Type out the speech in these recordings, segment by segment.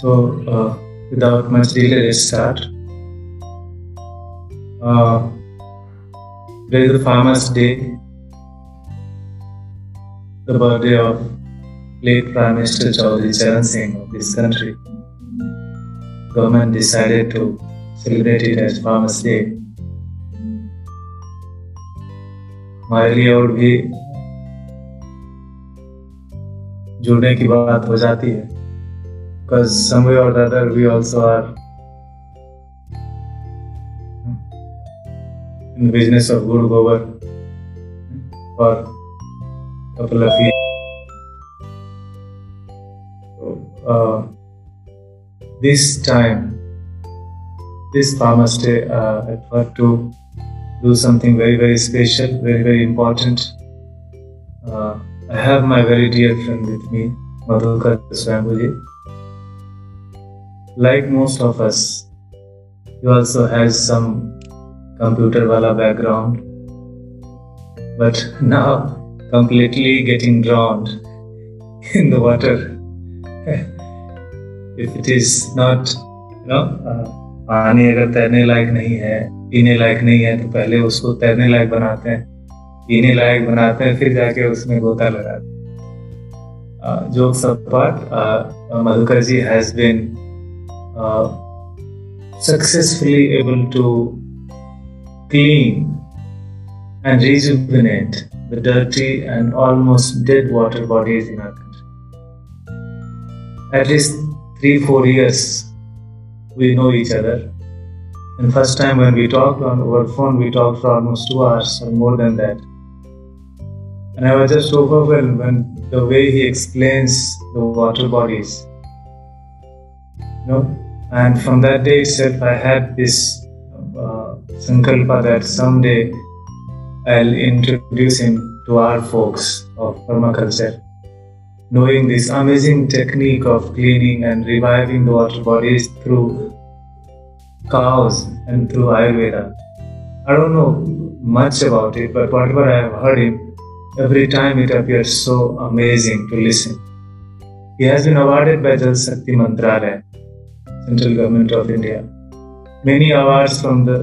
So, uh, without much delay, let's start. Uh, today is the Farmers' Day, the birthday of late Prime Minister Chaudhry Charan Singh of this country. Government decided to celebrate it as Farmers' Day. हमारे लिए और भी जुड़ने की बात हो जाती है because some way or the other we also are in the business of good gobar for a couple of years. Uh, this time, this Farmers Day, uh, I thought to do something very, very special, very, very important. Uh, I have my very dear friend with me, Madhukar Swayambhuji. Like most of us, he also has some computer wala background, but now completely getting drowned in the water. if it is not, you know, uh, पानी अगर तैरने लायक नहीं है पीने लायक नहीं है तो पहले उसको तैरने लायक बनाते हैं पीने लायक बनाते हैं फिर जाके उसमें गोता लगाते हैं जो सब part Madhukar ji has been Uh, successfully able to clean and rejuvenate the dirty and almost dead water bodies in our country. At least three, four years we know each other. And first time when we talked on our phone, we talked for almost two hours or more than that. And I was just overwhelmed when the way he explains the water bodies. You know, and from that day itself, I had this uh, sankalpa that someday I'll introduce him to our folks of permaculture. Knowing this amazing technique of cleaning and reviving the water bodies through cows and through Ayurveda. I don't know much about it, but whatever I have heard him, every time it appears so amazing to listen. He has been awarded by Jal Shakti Mantralaya, Central Government of India. Many awards from the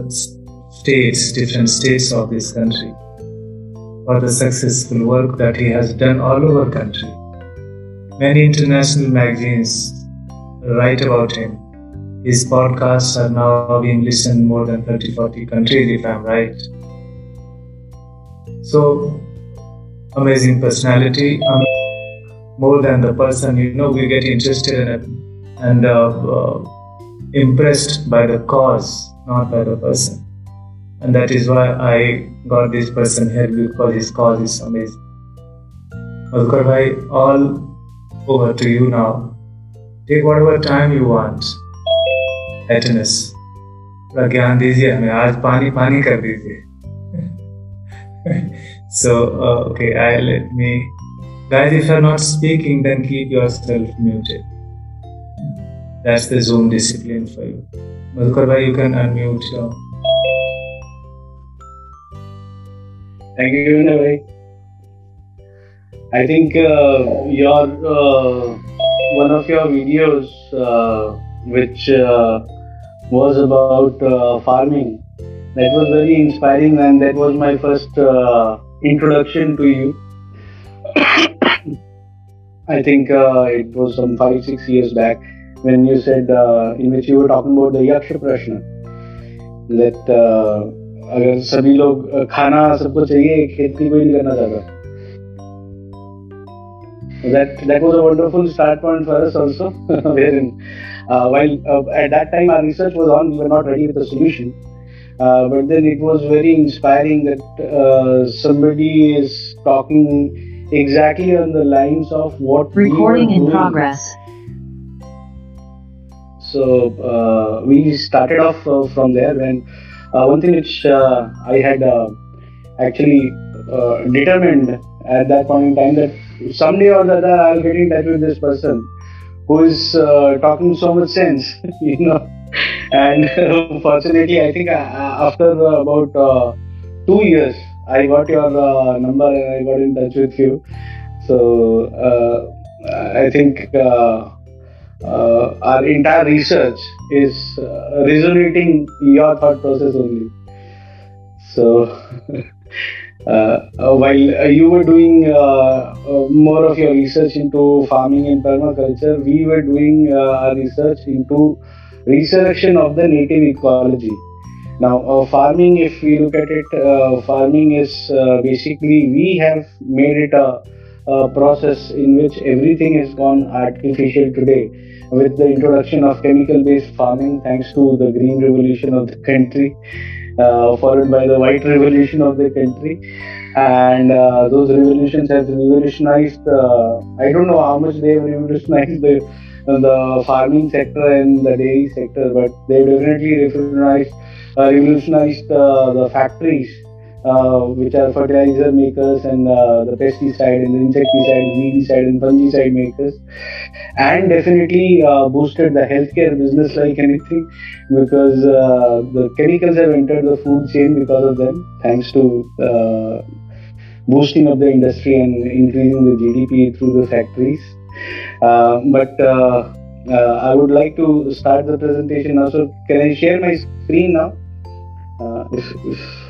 states, different states of this country, for the successful work that he has done all over country. Many international magazines write about him. His podcasts are now being listened in more than 30 40 countries, if I'm right. So, amazing personality, um, more than the person, you know, we get interested in it and uh, uh, impressed by the cause, not by the person. And that is why I got this person here because his cause is amazing. Madhukar bhai, all over to you now. Take whatever time you want. Happiness. थोड़ा ज्ञान दीजिए हमें आज पानी पानी कर दीजिए so uh, okay I let me guys if you're not speaking then keep yourself muted that's the zoom discipline for you Madhukar bhai you can unmute your Thank you, Vinay. I think uh, your uh, one of your videos, uh, which uh, was about uh, farming, that was very inspiring, and that was my first uh, introduction to you. I think it was some five six years back when you said in which you were talking about the Yaksha Prashna that. अगर सभी लोग खाना सबको चाहिए खेती कोई नहीं करना चाहता that that was a wonderful start point for us also wherein uh, while uh, at that time our research was on we were not ready with a solution uh, but then it was very inspiring that somebody is talking exactly on the lines of what recording in progress so uh, we started off uh, from there and uh, one thing which uh, I had uh, actually uh, determined at that point in time that someday or the other I'll get in touch with this person who is talking so much sense, you know. And fortunately, I think after about two years, I got your number and I got in touch with you. So I think uh, our entire research is uh, resonating your thought process only. So, uh, uh, while uh, you were doing uh, more of your research into farming and permaculture, we were doing our research into resurrection of the native ecology. Now, farming, if we look at it, farming is basically we have made it a, a process in which everything has gone artificial today with the introduction of chemical based farming, thanks to the green revolution of the country, uh, followed by the white revolution of the country. And uh, those revolutions have revolutionized, uh, I don't know how much they have revolutionized the, the farming sector and the dairy sector, but they've definitely revolutionized uh, revolutionized uh, the factories, uh, which are fertilizer makers and uh, the pesticide and the insecticide, weedicide and fungicide makers, and definitely uh, boosted the healthcare business like anything because uh, the chemicals have entered the food chain because of them, thanks to boosting of the industry and increasing the GDP through the factories. but I would like to start the presentation now. So, can I share my screen now? Uh, if, if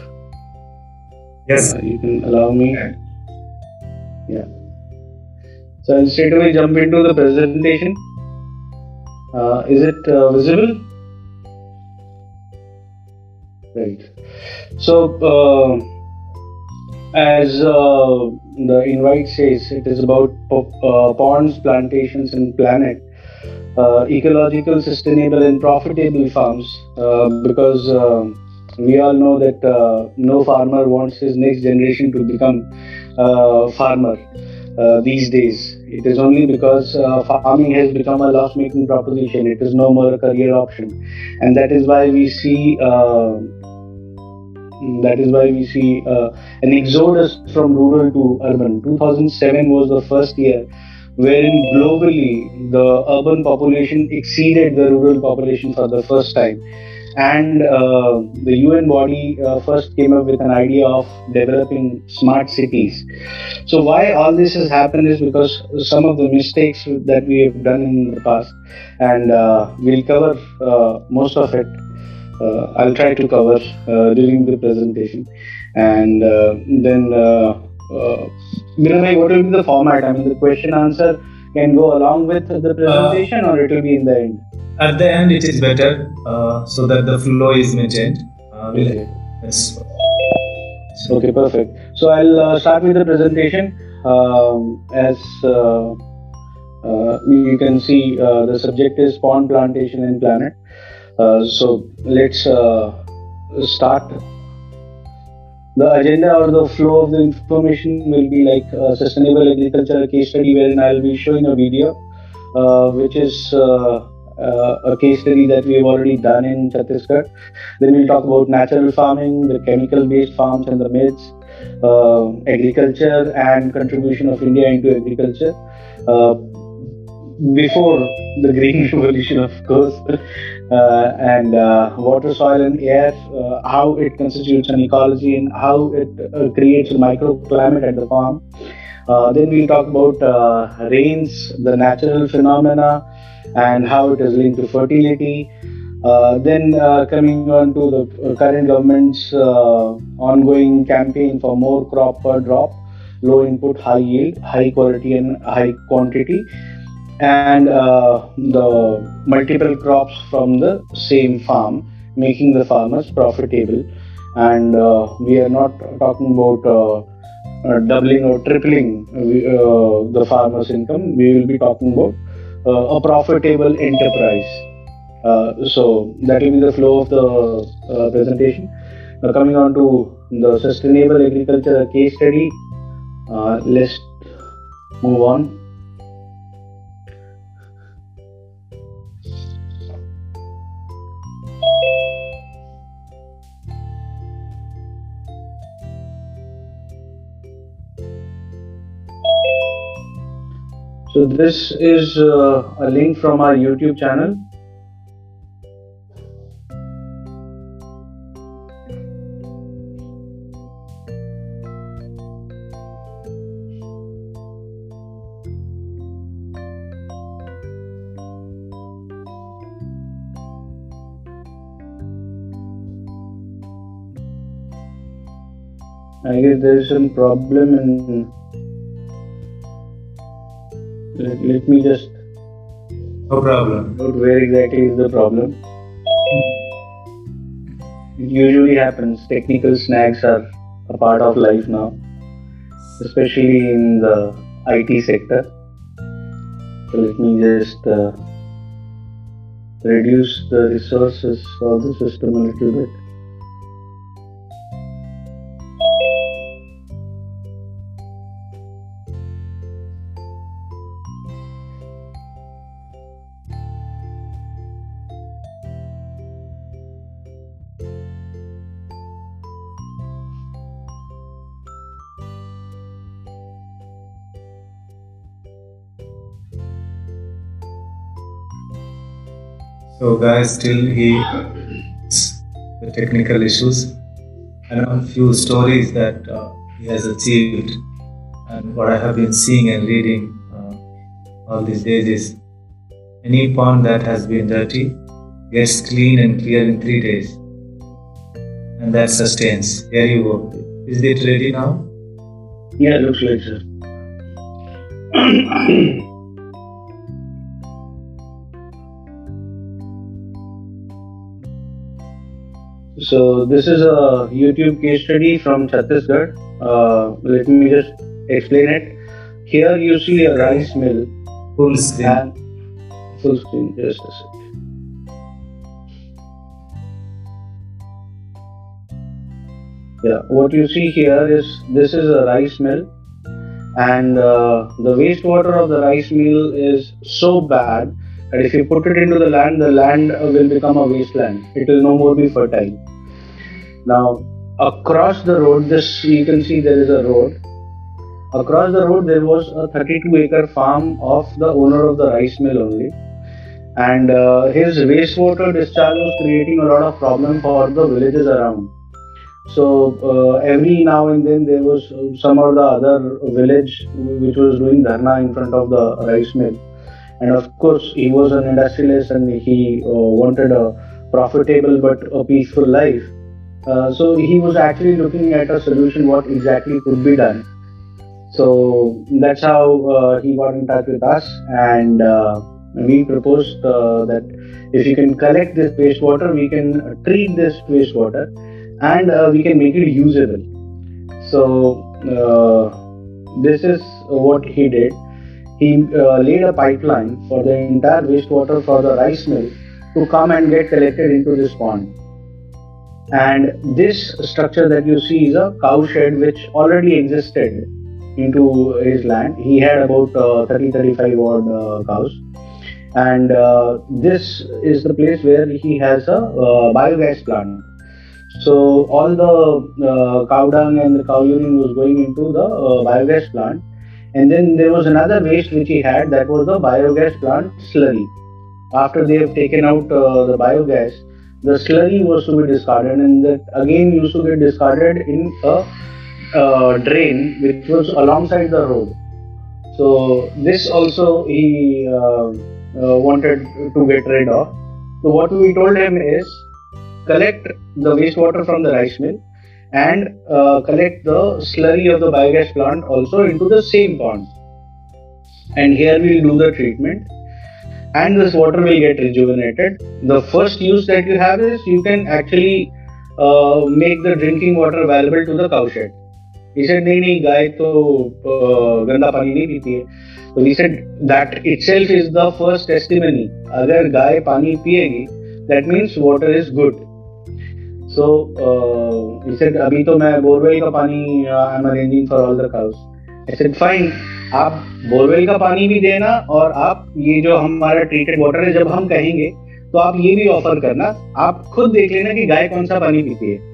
Yes. uh, you can allow me. Yeah. So I'll straight away jump into the presentation. Uh, is it uh, visible? Right. So, uh, as uh, the invite says, it is about uh, ponds, plantations, and planet. Ecological, sustainable, and profitable farms because we all know that uh, no farmer wants his next generation to become uh, farmer uh, these days. It is only because uh, farming has become a loss-making proposition. It is no more a career option, and that is why we see. Uh, that is why we see uh, an exodus from rural to urban. 2007 was the first year wherein globally the urban population exceeded the rural population for the first time and uh, the UN body uh, first came up with an idea of developing smart cities. So why all this has happened is because some of the mistakes that we have done in the past, and uh, we'll cover uh, most of it. Uh, I'll try to cover uh, during the presentation, and uh, then. Uh, uh, what will be the format? I mean, the question answer can go along with the presentation, or it will be in the end. At the end, it is better uh, so that the flow is maintained. Uh, Okay. yes. Okay, perfect. So I'll uh, start with the presentation. Um, as uh, uh, you can see, uh, the subject is pond plantation and planet. Uh, so let's uh, start. The agenda or the flow of the information will be like uh, sustainable agriculture case study, wherein I'll be showing a video, uh, which is uh, a case study that we have already done in Chhattisgarh. Then we'll talk about natural farming, the chemical-based farms and the myths, uh, agriculture and contribution of India into agriculture. Uh, before the green revolution, of course, uh, and uh, water, soil, and air, how it constitutes an ecology and how it creates a microclimate at the farm. Uh, then we'll talk about uh, rains, the natural phenomena, and how it is linked to fertility. Uh, then uh, coming on to the uh, current government's uh, ongoing campaign for more crop per drop, low input, high yield, high quality, and high quantity, and uh, the multiple crops from the same farm, making the farmers profitable. And uh, we are not talking about doubling or tripling the farmer's income. We will be talking about a profitable enterprise. Uh, so that will be the flow of the uh, presentation. Now coming on to the sustainable agriculture case study. Uh, let's move on. So this is uh, a link from our YouTube channel. I guess there is some problem in let, let me just No problem. where exactly is the problem. It usually happens. Technical snags are a part of life now, especially in the IT sector. So let me just uh, reduce the resources of the system a little bit. So, guys, still he the technical issues and a few stories that uh, he has achieved, and what I have been seeing and reading uh, all these days is any pond that has been dirty gets clean and clear in three days, and that sustains. Here you go. Is it ready now? Yeah, looks like sir. so this is a YouTube case study from Chhattisgarh. Uh, let me just explain it. Here you see a rice mill Full screen. full screen. Just a sec. Yeah, what you see here is this is a rice mill, and uh, the wastewater of the rice mill is so bad that if you put it into the land, the land will become a wasteland. It will no more be fertile. Now, across the road, this you can see there is a road. Across the road, there was a 32 acre farm of the owner of the rice mill only. And uh, his wastewater discharge was creating a lot of problem for the villages around. So uh, every now and then there was some or the other village which was doing dharna in front of the rice mill. And of course, he was an industrialist and he uh, wanted a profitable but a peaceful life. Uh, so he was actually looking at a solution what exactly could be done. So that's how uh, he got in touch with us, and uh, we proposed uh, that if you can collect this wastewater, we can treat this wastewater, and uh, we can make it usable. So this is what he did. He laid a pipeline for the entire wastewater for the rice mill to come and get collected into this pond. And this structure that you see is a cow shed which already existed into his land. He had about uh, 30 35 odd uh, cows. And uh, this is the place where he has a uh, biogas plant. So all the uh, cow dung and the cow urine was going into the uh, biogas plant. And then there was another waste which he had that was the biogas plant slurry. After they have taken out the biogas, the slurry was to be discarded, and that again used to get discarded in a uh, drain which was alongside the road. So this also he uh, uh, wanted to get rid of. So what we told him is collect the wastewater from the rice mill and uh, collect the slurry of the biogas plant also into the same pond. And here we'll do the treatment and this water will get rejuvenated. The first use that you have is you can actually uh, make the drinking water available to the cow shed. He said, नहीं नहीं गाय तो uh, गंदा पानी है तो we said that itself is the first testimony. अगर गाय पानी पिएगी that means water is good. So uh, he said अभी तो मैं बोरवेल का पानी I am arranging for all the cows fine आप बोरवेल का पानी भी देना और आप ये जो हमारा ट्रीटेड वाटर है जब हम कहेंगे तो आप ये भी ऑफ़र करना आप खुद देख लेना कि गाय कौन सा पानी पीती है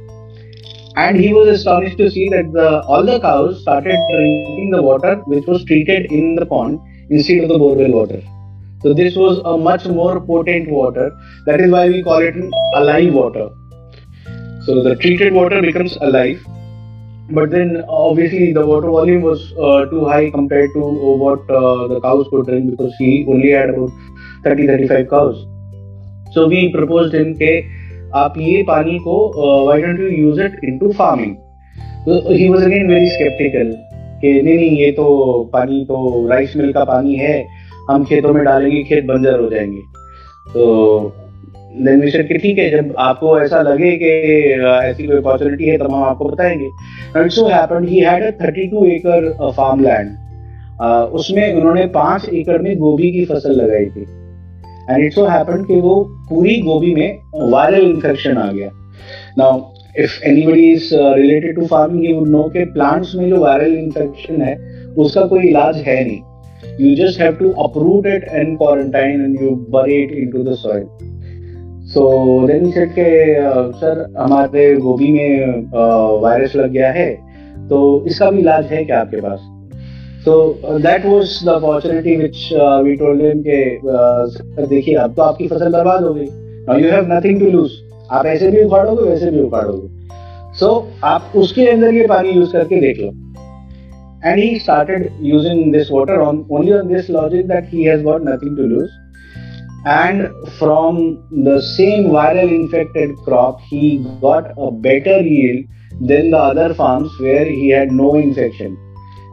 and he was astonished to see that the, all the cows started drinking the water which was treated in the pond instead of the borewell water. So this was a much more potent water. That is why we call it alive water. So the treated water becomes alive, but then obviously the water volume was uh, too high compared to what uh, the cows could drink because he only had about 30-35 cows. So we proposed him कि आप ये पानी को why don't you use it into farming तो he was again very sceptical कि नहीं नहीं ये तो पानी तो राइस मिल का पानी है हम खेतों में डालेंगे खेत बंजर हो जाएँगे तो देन वी सेड कि ठीक है, जब आपको ऐसा लगे कि ऐसी कोई अपॉर्चुनिटी है, तब हम आपको बताएँगे। And so happened he had a 32 एकड़ फार्म लैंड उसमें उन्होंने पाँच एकड़ में गोभी की फ़सल लगाई थी। एंड इट सो हैपेंड कि वो पूरी गोभी में वायरल इन्फेक्शन आ गया। Now if anybody is related to farming you know कि प्लांट्स में जो वायरल इन्फेक्शन है, उसका कोई इलाज है नहीं। You just have to uproot it and quarantine and you bury it into the soil. So then said के सर हमारे गोभी में uh, वायरस लग गया है तो इसका भी इलाज है क्या आपके पास? So that was the opportunity which we told him के देखिए, अब तो आपकी फ़सल बर्बाद हो गई। Now you have nothing to lose आप ऐसे भी उखाड़ोगे, वैसे भी उखाड़ोगे। सो आप उसके अंदर ये पानी यूज़ करके देख लो। And he started using this water on only on this logic that he has got nothing to lose and from the same viral infected crop he got a better yield than the other farms where he had no infection.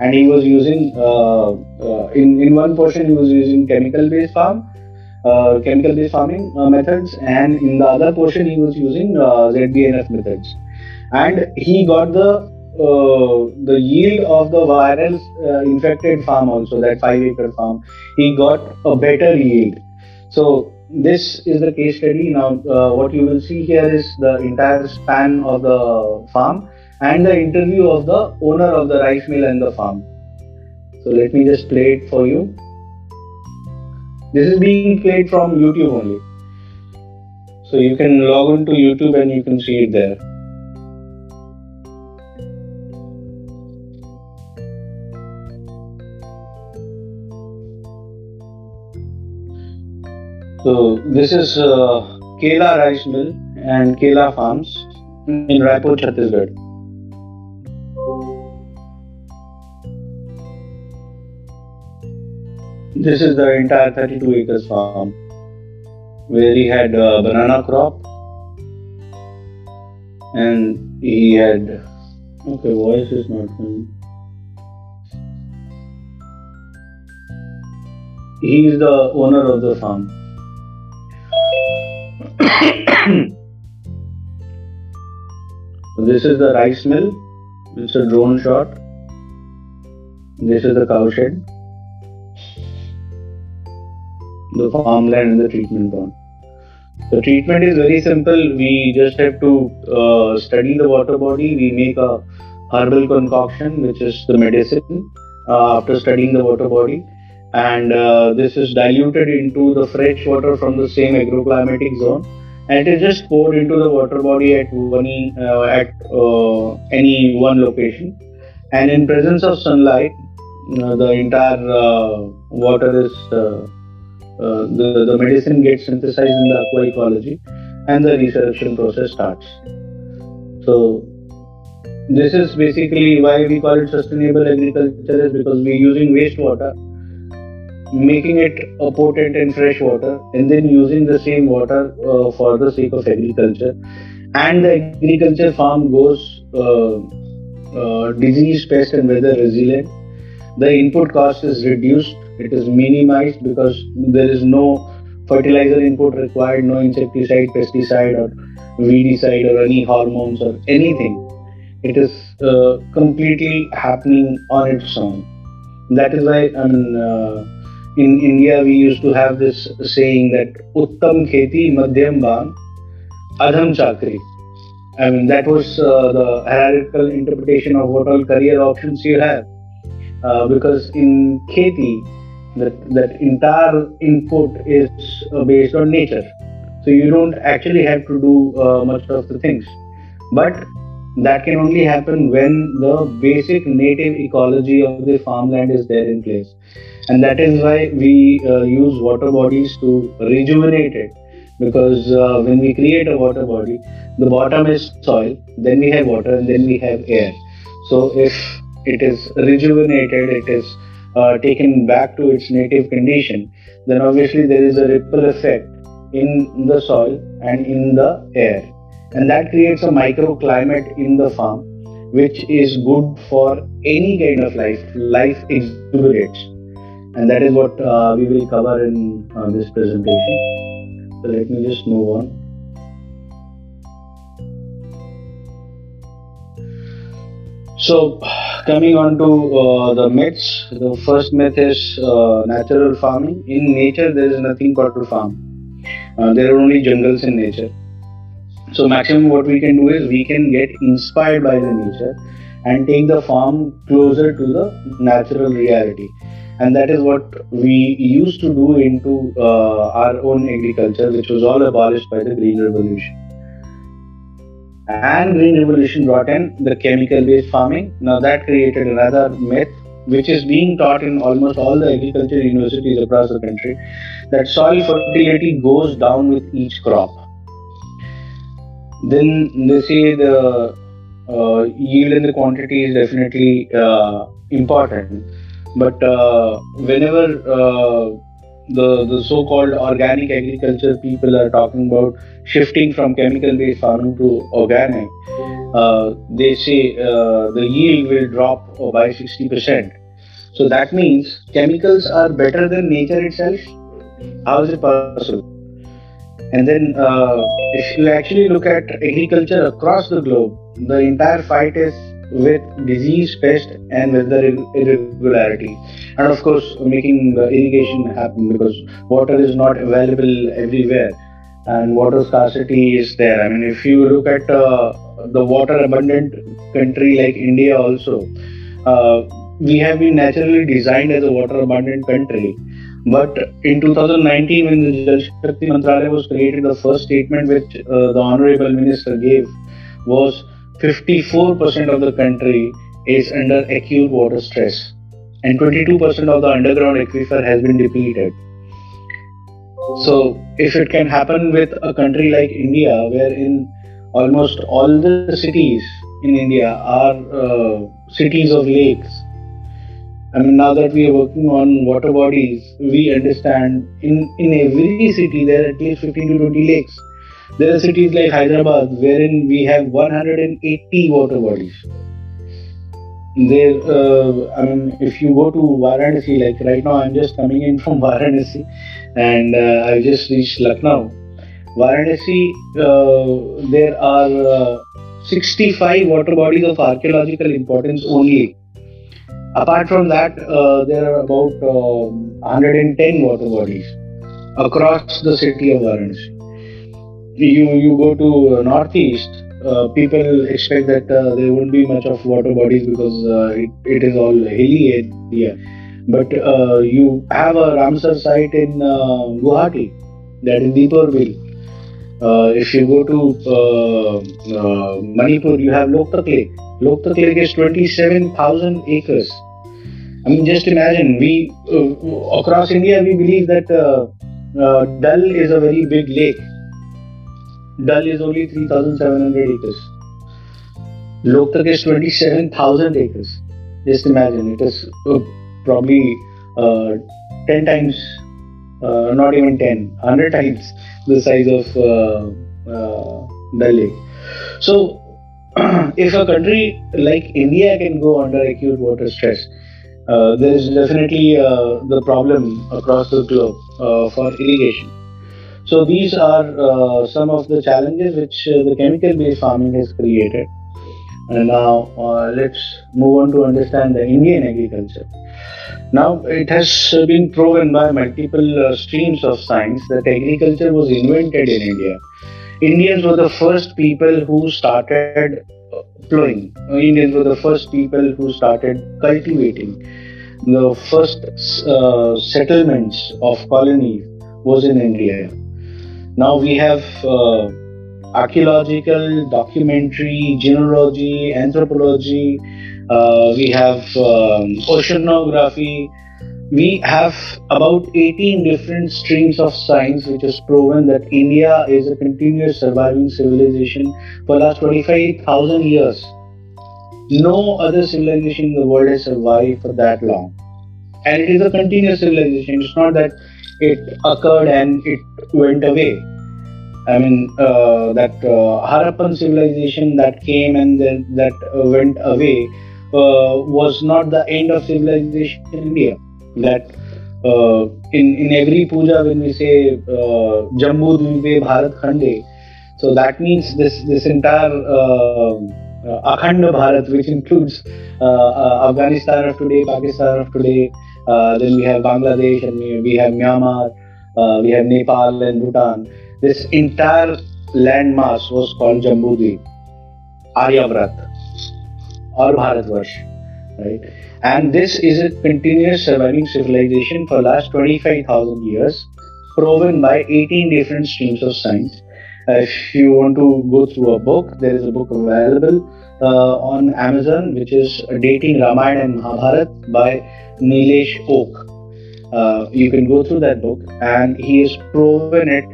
And he was using uh, uh, in in one portion he was using chemical based farm uh, chemical based farming uh, methods. And in the other portion he was using uh, ZBNF methods. And he got the uh, the yield of the viral uh, infected farm also that 5 acre farm. He got a better yield so this is the case study. Now uh, what you will see here is the entire span of the farm and the interview of the owner of the rice mill and the farm. So let me just play it for you. This is being played from youtube only. So you can log on to youtube and you can see it there So this is uh, Kela Rice Mill and Kela Farms in Raipur, Chhattisgarh. This is the entire 32 acres farm where he had a banana crop and he had okay voice is not coming. He is the owner of the farm. This is the rice mill. It's a drone shot. This is the cow shed. The farmland and the treatment pond. The treatment is very simple. We just have to uh, study the water body. We make a herbal concoction, which is the medicine, uh, after studying the water body and uh, this is diluted into the fresh water from the same agroclimatic zone and it is just poured into the water body at one uh, at uh, any one location. And in presence of sunlight uh, the entire uh, water is uh, the, the medicine gets synthesized in the aqua ecology and the resurrection process starts. So this is basically why we call it sustainable agriculture is because we're using wastewater making it a potent and fresh water and then using the same water uh, for the sake of agriculture. And the agriculture farm goes uh, uh, disease pest and weather resilient. The input cost is reduced. It is minimized because there is no fertilizer input required no insecticide pesticide or weedicide or any hormones or anything. It is uh, completely happening on its own. That is why i mean uh, in India, we used to have this saying that Uttam Kheti Madhyam Bang Adham Chakri. I mean, that was uh, the hierarchical interpretation of what all career options you have. Uh, because in Kheti, that, that entire input is uh, based on nature. So you don't actually have to do uh, much of the things. But that can only happen when the basic native ecology of the farmland is there in place and that is why we uh, use water bodies to rejuvenate it. Because uh, when we create a water body the bottom is soil then we have water and then we have air. So if it is rejuvenated it is uh, taken back to its native condition then obviously there is a ripple effect in the soil and in the air. And that creates a microclimate in the farm which is good for any kind of life. Life exuberates, and that is what uh, we will cover in uh, this presentation. So let me just move on. So, coming on to uh, the myths, the first myth is uh, natural farming. In nature, there is nothing called to farm. Uh, there are only jungles in nature. So, maximum what we can do is we can get inspired by the nature and take the farm closer to the natural reality. And that is what we used to do into uh, our own agriculture, which was all abolished by the Green Revolution. And green revolution brought in the chemical based farming. Now that created another myth which is being taught in almost all the agriculture universities across the country that soil fertility goes down with each crop. Then they say the uh, yield and the quantity is definitely uh, important but uh, whenever uh, the, the so-called organic agriculture people are talking about shifting from chemical-based farming to organic, uh, they say uh, the yield will drop by 60%. So that means chemicals are better than nature itself. How is it possible? And then, uh, if you actually look at agriculture across the globe, the entire fight is with disease, pest, and weather irregularity, and of course making the irrigation happen because water is not available everywhere, and water scarcity is there. I mean, if you look at uh, the water abundant country like India, also, uh, we have been naturally designed as a water abundant country. But in 2019, when the Jal Shakti Mantralaya was created, the first statement which uh, the Honorable Minister gave was 54% of the country is under acute water stress, and 22% of the underground aquifer has been depleted. So, if it can happen with a country like India, where in almost all the cities in India are uh, cities of lakes, I mean, now that we are working on water bodies, we understand in, in every city there are at least 15 to 20 lakes. There are cities like Hyderabad wherein we have 180 water bodies. There, uh, I mean, if you go to Varanasi, like right now, I'm just coming in from Varanasi, and uh, I just reached Lucknow. Varanasi, uh, there are uh, 65 water bodies of archaeological importance only. Apart from that, uh, there are about 110 uh, water bodies across the city of Varanasi you you go to northeast, uh, people expect that uh, there won't be much of water bodies because uh, it, it is all hilly area. But uh, you have a Ramsar site in uh, Guwahati, that is Deepor Beel. Uh, if you go to Manipur, you have Loktak Lake. Loktak Lake is 27,000 acres. I mean, just imagine, we across India we believe that Dal is a very big lake Dal is only 3,700 acres. Loktak is 27,000 acres. Just imagine, it is uh, probably uh, 10 times, uh, not even 10, 100 times the size of uh, uh, Dal Lake. So, if a country like India can go under acute water stress, there is definitely the problem across the globe for irrigation. So these are uh, some of the challenges which uh, the chemical-based farming has created. And now uh, let's move on to understand the Indian agriculture. Now it has been proven by multiple uh, streams of science that agriculture was invented in India. Indians were the first people who started plowing. Indians were the first people who started cultivating. The first uh, settlements of colonies was in India. Now we have uh, archaeological, documentary, genealogy, anthropology, uh, we have um, oceanography. We have about 18 different streams of science which has proven that India is a continuous surviving civilization for the last 25,000 years. No other civilization in the world has survived for that long. And it is a continuous civilization. It's not that it occurred and it went away. I mean, uh, that uh, Harappan civilization that came and then that uh, went away uh, was not the end of civilization in India. That uh, in in every puja when we say uh, Jambu Dvipe Bharat Khande, so that means this this entire Akhand Bharat, which includes Afghanistan of today, Pakistan of today, then we have Bangladesh and we, have Myanmar, uh, we have Nepal and Bhutan. This entire landmass was called Jambudvip, Aryavrat, or Bharatvarsh, right? And this is a continuous surviving civilization for last 25,000 years, proven by 18 different streams of science. Uh, if you want to go through a book, there is a book available uh, on Amazon, which is Dating Ramayana and Mahabharat by Nilesh Oak. Uh, you can go through that book, and he has proven it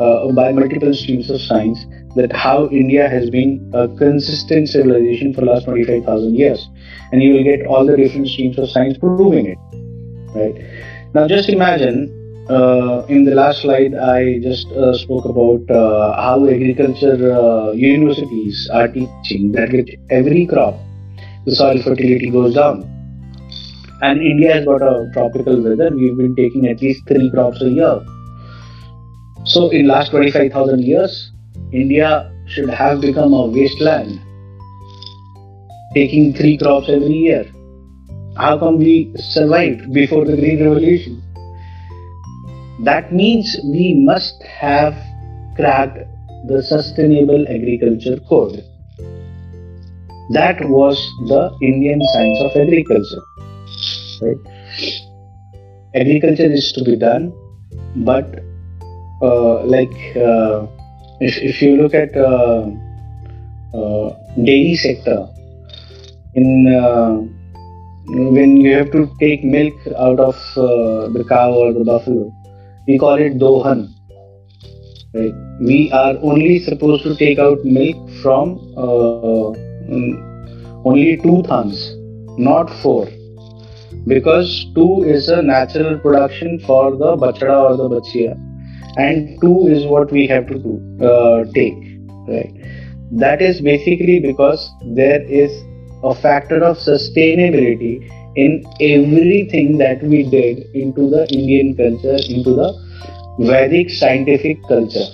uh, by multiple streams of science that how India has been a consistent civilization for last 25,000 years, and you will get all the different streams of science proving it. Right now, just imagine. Uh, in the last slide, I just uh, spoke about uh, how agriculture uh, universities are teaching that with every crop, the soil fertility goes down. And India has got a tropical weather. We've been taking at least three crops a year. So, in last 25,000 years, India should have become a wasteland, taking three crops every year. How come we survived before the Green Revolution? That means we must have cracked the Sustainable Agriculture Code. That was the Indian science of agriculture. Right? Agriculture is to be done, but uh, like uh, if, if you look at uh, uh, dairy sector, in uh, when you have to take milk out of uh, the cow or the buffalo, we call it dohan. Right? We are only supposed to take out milk from uh, mm, only two thumbs, not four, because two is a natural production for the bachada or the bachia, and two is what we have to do, uh, take. Right? That is basically because there is a factor of sustainability in everything that we did into the Indian culture, into the Vedic scientific culture.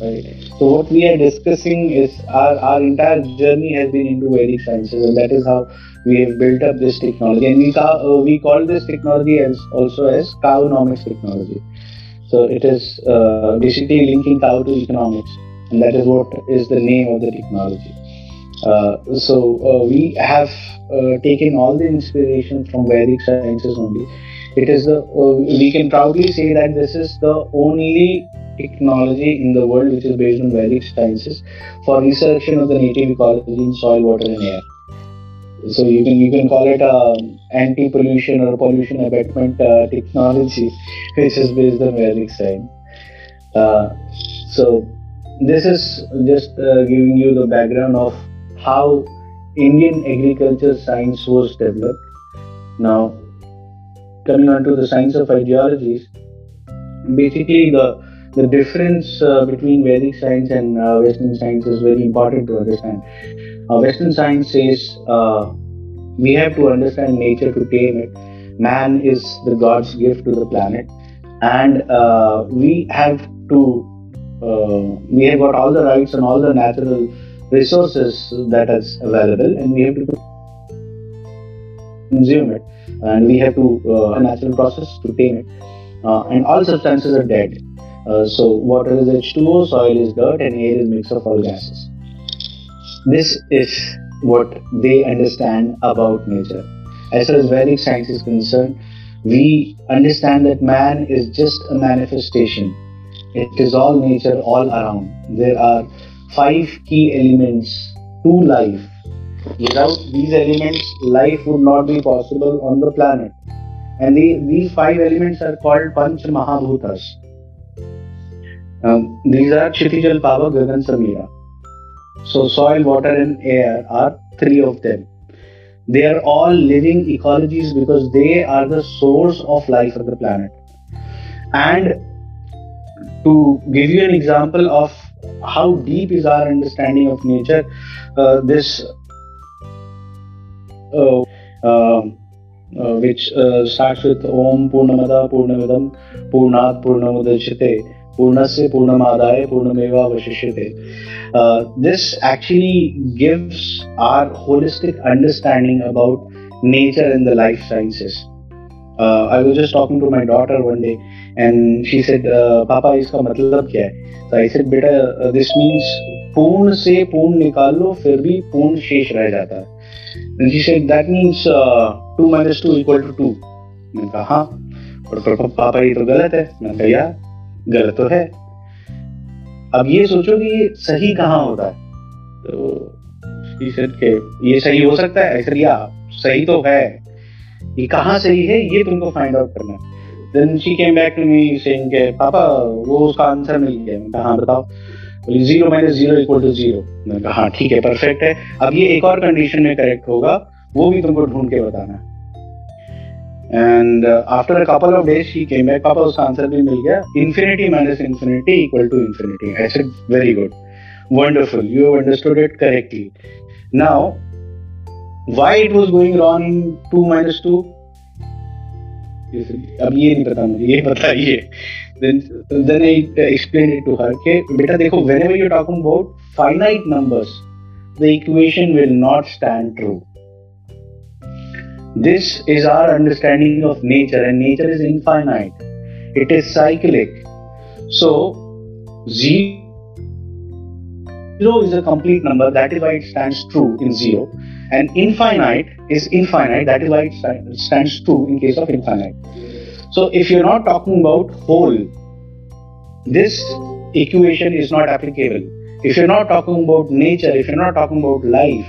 Right. So what we are discussing is our, our entire journey has been into Vedic sciences, and that is how we have built up this technology. And we ca- uh, we call this technology as also as cownomics technology. So it is uh, basically linking cow to economics, and that is what is the name of the technology. Uh, so uh, we have uh, taken all the inspiration from Vedic sciences only. It is the we can proudly say that this is the only technology in the world which is based on Vedic sciences for research of the native ecology in soil, water, and air. So you can you can call it a anti-pollution or pollution abatement uh, technology, which is based on Vedic science. Uh, so this is just uh, giving you the background of how Indian agriculture science was developed. Now, coming on to the science of ideologies, basically the the difference uh, between Vedic science and uh, Western science is very important to understand. Uh, Western science says uh, we have to understand nature to tame it. Man is the God's gift to the planet, and uh, we have to uh, we have got all the rights and all the natural resources that is available, and we have to consume it, and we have to uh, a natural process to tame it. Uh, and all substances are dead. Uh, so water is H2O, soil is dirt, and air is mix of all gases. This is what they understand about nature. As far as Vedic science is concerned, we understand that man is just a manifestation. It is all nature all around. There are five key elements to life. Without these elements, life would not be possible on the planet. And the, these five elements are called Panch Mahabhutas. Um, these are Kshitijal, Pava, Gagan, Samira. So, soil, water, and air are three of them. They are all living ecologies because they are the source of life on the planet. And to give you an example of how deep is our understanding of nature. Uh, this uh, um, uh, which uh, starts with Om Purnamada Purnamidam Purnat Purnamudachite Purnasya Purnamadaya Purnameva Vashishyate. Uh, this actually gives our holistic understanding about nature and the life sciences. Uh, I was just talking to my daughter one day and she said, uh, Papa, इसका मतलब क्या है? So I said, बेटा, uh, this means पूर्ण से पूर्ण निकाल लो फिर भी पूर्ण शेष रह जाता है And she said, that means uh, 2 minus 2 equal to 2. मैंने कहा हाँ और पर पापा ये तो गलत है मैंने कहा यार गलत तो है अब ये सोचो कि ये सही कहाँ होता है तो she ये सही हो सकता है ऐसा सही तो है ये कहाँ सही है, ये तुमको फाइंड आउट करना है। Then she came back to me saying के, पापा, वो उसका आंसर मिल गया। मैं कहा हाँ बताओ। बोली zero minus zero equal to zero मैंने कहा हाँ ठीक है परफेक्ट है। अब ये एक और कंडीशन में करेक्ट होगा, वो भी तुमको ढूंढ के बताना है। And after couple of days she came back पापा, उसका आंसर भी मिल गया। Infinity minus infinity equal to infinity I said very good wonderful. You have understood it correctly. Now why it was going wrong in 2 minus 2 अब ये नहीं पता मुझे ये पता बताइए then then I explained it to her कि बेटा देखो whenever you're talking about finite numbers the equation will not stand true this is our understanding of nature and nature is infinite it is cyclic so zero is a complete number that is why it stands true in zero. And infinite is infinite that is why it stands true in case of infinite. So if you're not talking about whole this equation is not applicable. If you're not talking about nature if you're not talking about life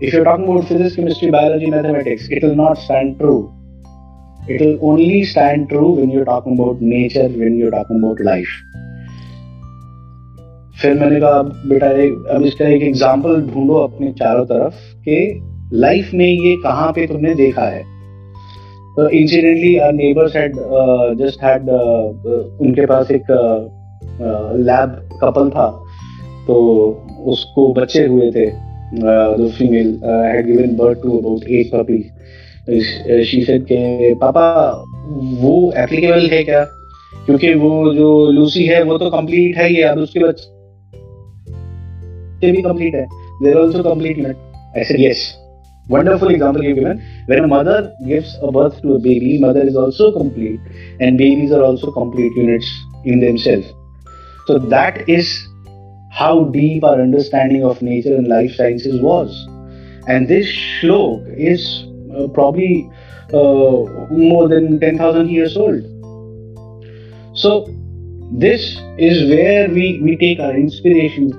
if you're talking about physics chemistry biology mathematics it will not stand true. It will only stand true when you're talking about nature when you're talking about life फिर मैंने कहा बेटा एक अब इसका एक example ढूंढो अपने चारों तरफ़ कि लाइफ में ये कहाँ पे तुमने देखा है? तो incidentally neighbours had just had उनके पास एक लैब uh, कपल था। तो उसको बच्चे हुए थे। The female had given birth to about eight puppies she said के पापा वो एप्लीकेबल है क्या? क्योंकि वो जो लूसी है वो तो कंप्लीट है ही अब उसके बच्चे भी complete है they're also complete unit I said yes. Wonderful example given. When a mother gives a birth to a baby mother is also complete and babies are also complete units in themselves. So that is how deep our understanding of nature and life sciences was. And this shlok is uh, probably uh, more than 10000 years old. So this is where we, we take our inspiration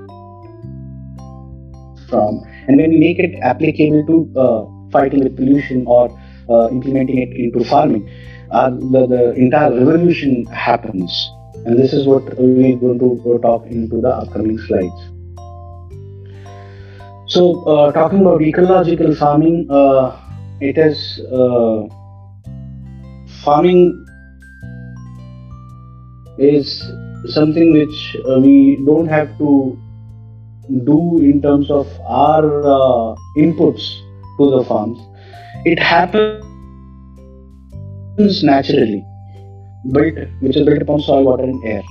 from. And when we make it applicable to uh, fighting with pollution or uh, implementing it into farming uh, the, the entire revolution happens. And this is what we're going to talk into the upcoming slides. So uh, talking about ecological farming uh, it is uh, farming is something which we don't have to do in terms of our uh, inputs to the farms. It happens naturally built which is built upon soil water and air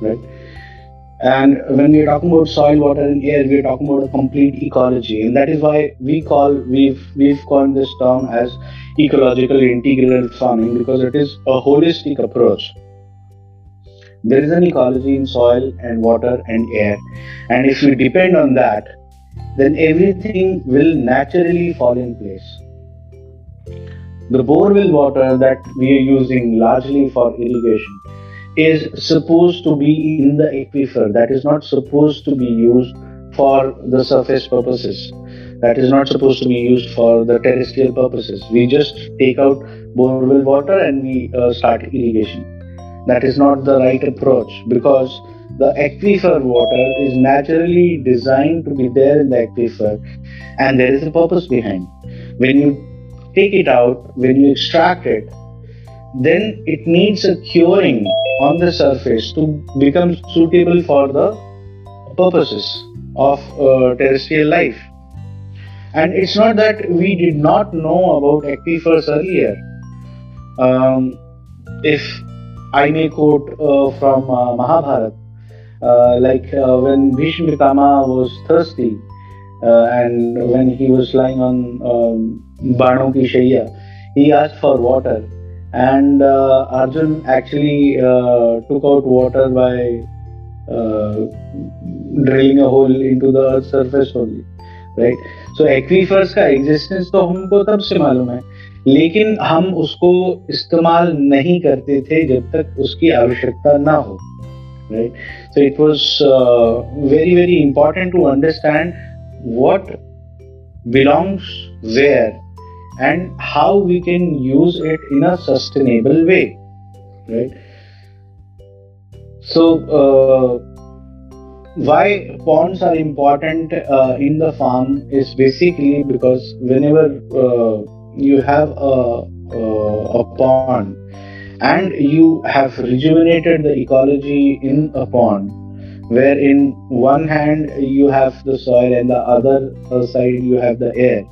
right? And when we're talking about soil water and air we're talking about a complete ecology. And that is why we call we've we've coined this term as ecological integral farming because it is a holistic approach there is an ecology in soil and water and air. And if we depend on that then everything will naturally fall in place. The borewell water that we are using largely for irrigation is supposed to be in the aquifer. That is not supposed to be used for the surface purposes. That is not supposed to be used for the terrestrial purposes. We just take out borewell water and we uh, start irrigation that is not the right approach because the aquifer water is naturally designed to be there in the aquifer and there is a purpose behind when you take it out when you extract it then it needs a curing on the surface to become suitable for the purposes of uh, terrestrial life. And it's not that we did not know about aquifers earlier. Um, if I may quote uh, from uh, Mahabharata, uh, like uh, when Bhishma Pitama was thirsty uh, and when he was lying on um, Bano ki Shaiya, he asked for water and uh, Arjun actually uh, took out water by uh, drilling a hole into the earth's surface only right so aquifers का existence तो हमको तब से मालूम है लेकिन हम उसको इस्तेमाल नहीं करते थे जब तक उसकी आवश्यकता ना हो right so it was very very important to understand what belongs where and how we can use it in a sustainable way right so why ponds are important uh, in the farm is basically because whenever uh, you have a, a pond and you have rejuvenated the ecology in a pond where in one hand you have the soil and the other side you have the air.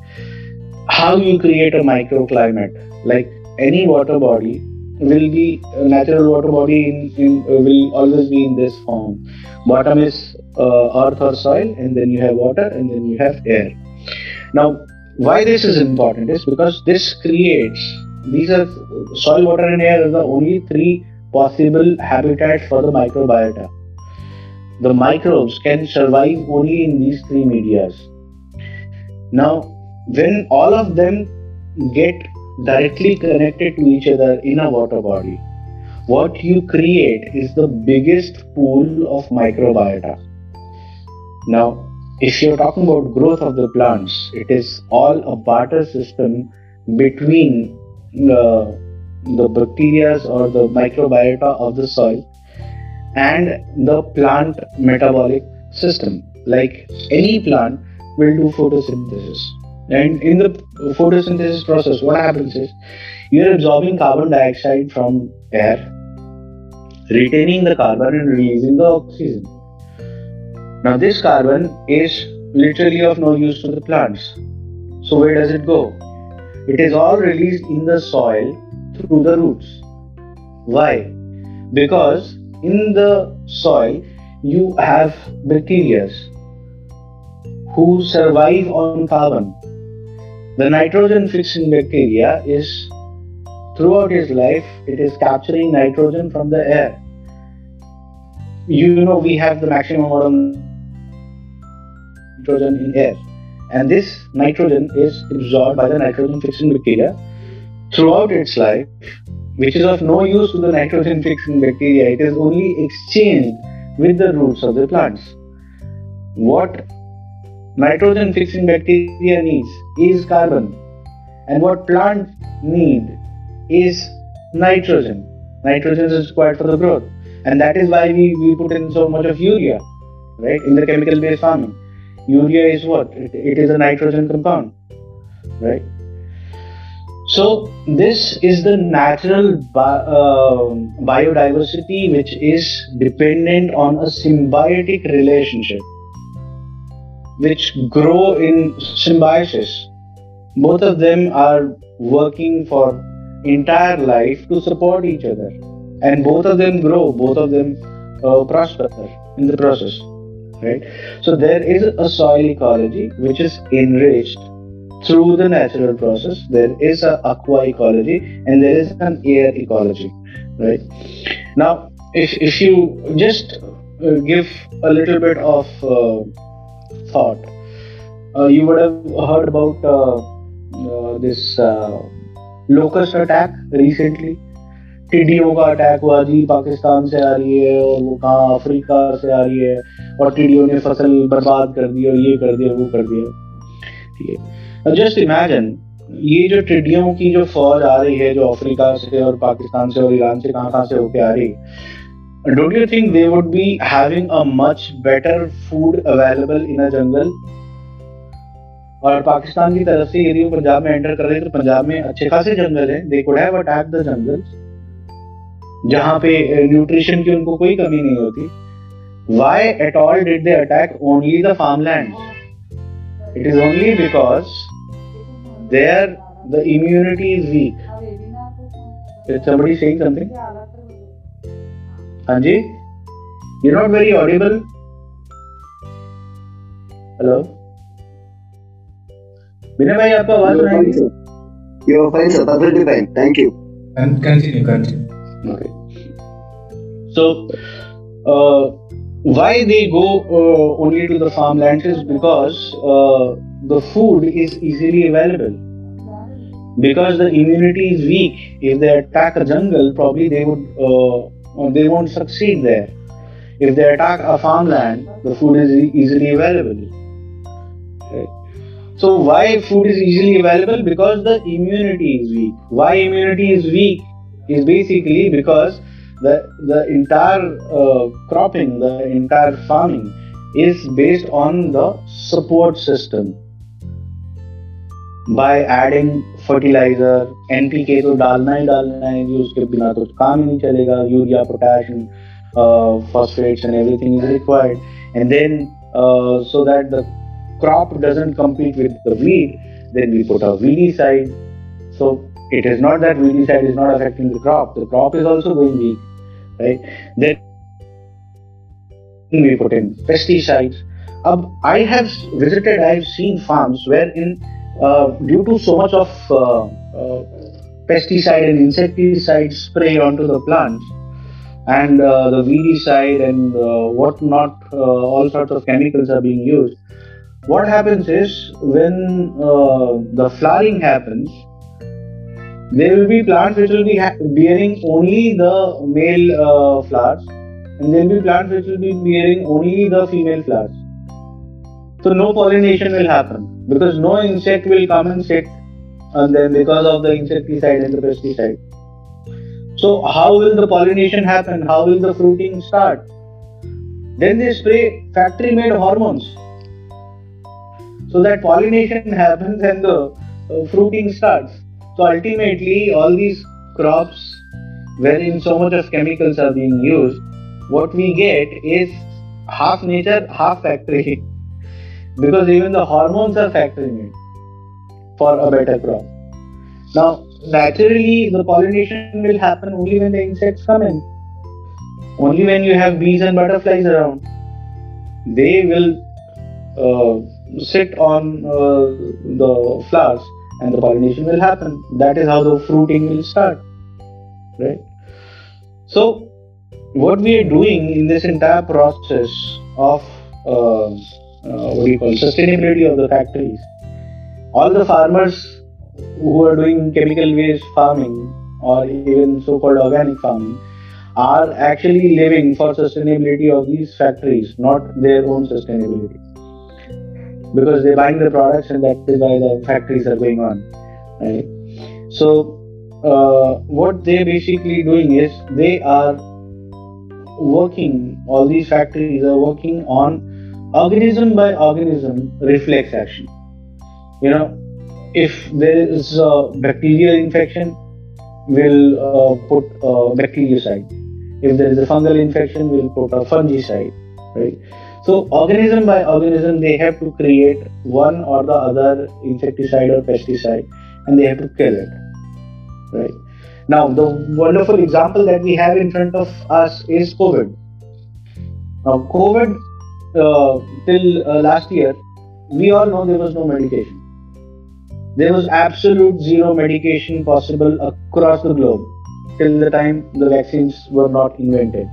How you create a microclimate? Like any water body will be a natural water body in, in uh, will always be in this form. Bottom is uh, earth or soil and then you have water and then you have air. Now why this is important is because this creates these are soil water and air are the only three possible habitats for the microbiota the microbes can survive only in these three medias now when all of them get directly connected to each other in a water body, what you create is the biggest pool of microbiota. Now, if you're talking about growth of the plants, it is all a barter system between uh, the, the bacteria or the microbiota of the soil and the plant metabolic system. Like any plant will do photosynthesis and in the photosynthesis process, what happens is you're absorbing carbon dioxide from air, retaining the carbon and releasing the oxygen. Now, this carbon is literally of no use to the plants. So, where does it go? It is all released in the soil through the roots. Why? Because in the soil you have bacteria who survive on carbon the nitrogen fixing bacteria is throughout its life it is capturing nitrogen from the air. You know we have the maximum amount nitrogen in air. And this nitrogen is absorbed by the nitrogen fixing bacteria throughout its life which is of no use to the nitrogen fixing bacteria. It is only exchanged with the roots of the plants. What nitrogen fixing bacteria needs is carbon. And what plants need is nitrogen. Nitrogen is required for the growth. And that is why we, we put in so much of urea right in the chemical based farming urea is what it, it is a nitrogen compound right so this is the natural bi- uh, biodiversity which is dependent on a symbiotic relationship which grow in symbiosis. Both of them are working for entire life to support each other, and both of them grow. Both of them uh, prosper in the process. Right. So there is a soil ecology which is enriched through the natural process. There is an aqua ecology and there is an air ecology. Right. Now, if if you just uh, give a little bit of uh, thought. Uh, you would have heard about uh, uh, this locust attack recently. टिड्डियों का attack हुआ, जी पाकिस्तान से आ रही है और वो कहाँ अफ्रीका से आ रही है और टिड्डियों ने फ़सल बर्बाद कर दी और ये कर दिया, वो कर दिया। ठीक है। जस्ट इमेजिन ये जो टिड्डियों की जो फौज आ रही है, जो अफ्रीका से और पाकिस्तान से और ईरान से कहाँ कहाँ से होके आ रही है, don't you think they would be having a much better food available in a jungle? और पाकिस्तान की तरफ़ से यदि वो पंजाब में एंटर कर रहे हैं तो पंजाब में अच्छे खासे जंगल हैं they could have attack the jungle जहाँ पे न्यूट्रिशन की उनको कोई कमी नहीं होती। Why at all did they attack only the farm land it is only because there the immunity is weak somebody saying something हाँ जी? You not very audible hello Vinay भाई आपका आवाज़ सुनाई thank you continue continue So, uh, why they go uh, only to the farmlands is because uh, the food is easily available. Because the immunity is weak. If they attack a jungle, probably they would uh, they won't succeed there. If they attack a farmland, the food is easily available. Right. So why food is easily available? Because the immunity is weak. Why immunity is weak is basically because the the entire uh, cropping, the entire farming is based on the support system. By adding fertilizer, NPK तो डालना ही डालना है जी उसके बिना तो काम ही नहीं चलेगा urea potassium phosphates and everything is required and then uh, so that the crop doesn't compete with the weed then we put a weedicide so it is not that weedicide is not affecting the crop the crop is also going weak right? Then we put in pesticides. Um, i have visited i have seen farms wherein uh, due to so much of uh, uh, pesticide and insecticide spray onto the plants and uh, the weedicide and uh, what not uh, all sorts of chemicals are being used what happens is when the flowering happens there will be plants which will be ha- bearing only the male uh, flowers and there will be plants which will be bearing only the female flowers. So no pollination will happen because no insect will come and sit and then because of the insecticide and the pesticide. So how will the pollination happen? How will the fruiting start? Then they spray factory made hormones. So that pollination happens and the uh, fruiting starts so ultimately all these crops wherein so much of chemicals are being used what we get is half nature half factory. Because even the hormones are factory made for a better crop. Now naturally the pollination will happen only when the insects come in. Only when you have bees and butterflies around. They will uh, sit on uh, the flowers and the pollination will happen. That is how the fruiting will start right? So what we are doing in this entire process of uh, uh, what do you call sustainability of the factories all the farmers who are doing chemical based farming or even so-called organic farming are actually living for sustainability of these factories not their own sustainability because they're buying the products and that is why the factories are going on right? So uh, what they're basically doing is they are working all these factories are working on organism by organism reflex action. You know if there is a bacterial infection we'll uh, put a bactericide if there is a fungal infection we'll put a fungicide right so organism by organism they have to create one or the other insecticide or pesticide and they have to kill it right? Now the wonderful example that we have in front of us is covid. Now covid uh, till uh, last year we all know there was no medication. There was absolute zero medication possible across the globe till the time the vaccines were not invented.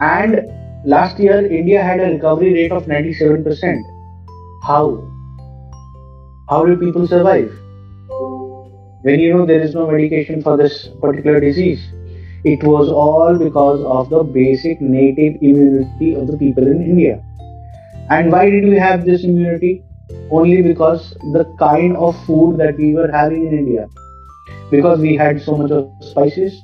And last year, India had a recovery rate of 97%. How? How do people survive? When you know there is no medication for this particular disease, it was all because of the basic native immunity of the people in India. And why did we have this immunity? only because the kind of food that we were having in India. Because we had so much of spices,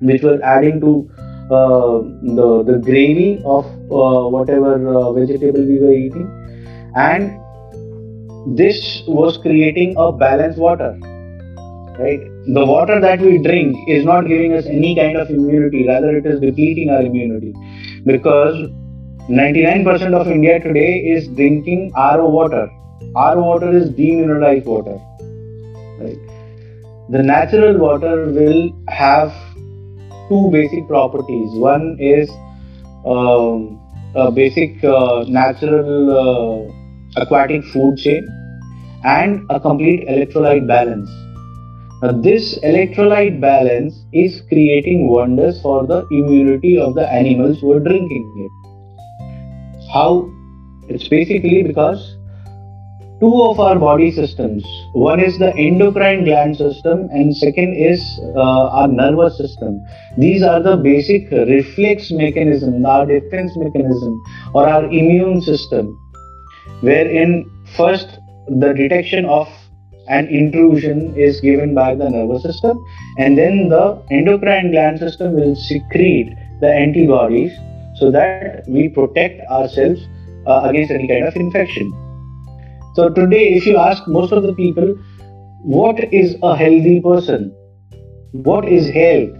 which were adding to the the gravy of uh, whatever uh, vegetable we were eating, and this was creating a balanced water. Right, the water that we drink is not giving us any kind of immunity; rather, it is depleting our immunity. because 99% of India today is drinking RO water. RO water is demineralized water. Right? The natural water will have two basic properties. One is um, a basic uh, natural uh, aquatic food chain and a complete electrolyte balance. Now, this electrolyte balance is creating wonders for the immunity of the animals who are drinking it. How? It's basically because two of our body systems. One is the endocrine gland system and second is uh, our nervous system. These are the basic reflex mechanism our defense mechanism or our immune system wherein first the detection of an intrusion is given by the nervous system and then the endocrine gland system will secrete the antibodies so that we protect ourselves uh, against any kind of infection so today if you ask most of the people what is a healthy person what is health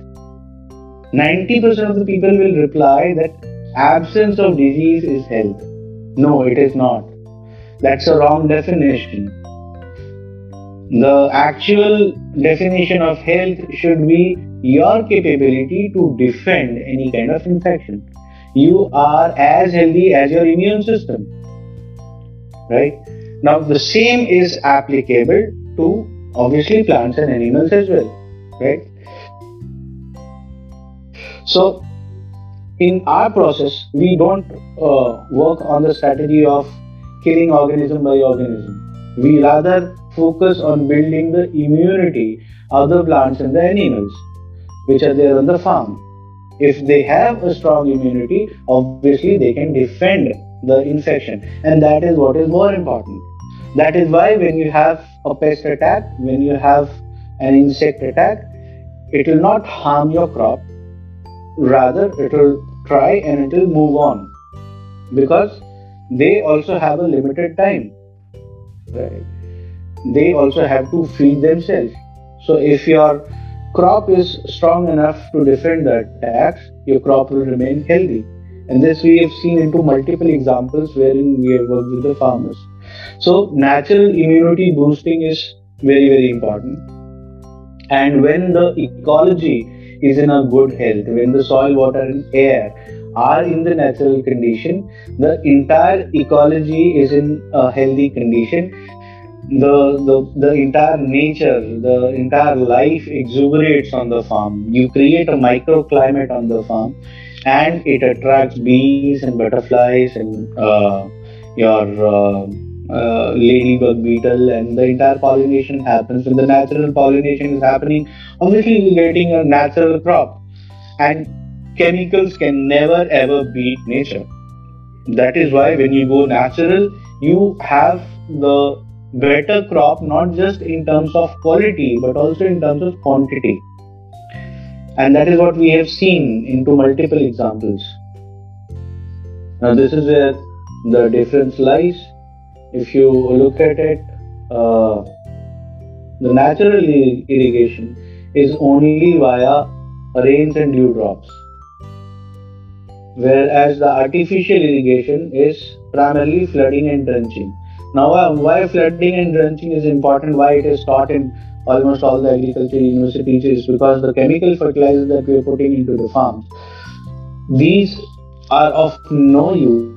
90% of the people will reply that absence of disease is health no it is not that's a wrong definition the actual definition of health should be your capability to defend any kind of infection. You are as healthy as your immune system. Right? Now, the same is applicable to obviously plants and animals as well. Right? So, in our process, we don't uh, work on the strategy of killing organism by organism. We rather focus on building the immunity of the plants and the animals which are there on the farm. If they have a strong immunity, obviously they can defend the infection, and that is what is more important. That is why when you have a pest attack, when you have an insect attack, it will not harm your crop, rather, it will try and it will move on because they also have a limited time. Right? they also have to feed themselves. So if your crop is strong enough to defend the attacks, your crop will remain healthy. And this we have seen into multiple examples wherein we have worked with the farmers. So natural immunity boosting is very, very important. And when the ecology is in a good health, when the soil, water, and air are in the natural condition, the entire ecology is in a healthy condition the, the the entire nature, the entire life exuberates on the farm. You create a microclimate on the farm, and it attracts bees and butterflies and uh, your uh, uh, ladybug beetle, and the entire pollination happens. When the natural pollination is happening, obviously you're getting a natural crop, and chemicals can never ever beat nature. That is why when you go natural, you have the better crop not just in terms of quality but also in terms of quantity and that is what we have seen into multiple examples. Now this is where the difference lies. If you look at it uh, the natural irrigation is only via rains and dew drops. Whereas the artificial irrigation is primarily flooding and drenching. Now, why flooding and drenching is important, why it is taught in almost all the agriculture universities is because the chemical fertilizers that we are putting into the farms, these are of no use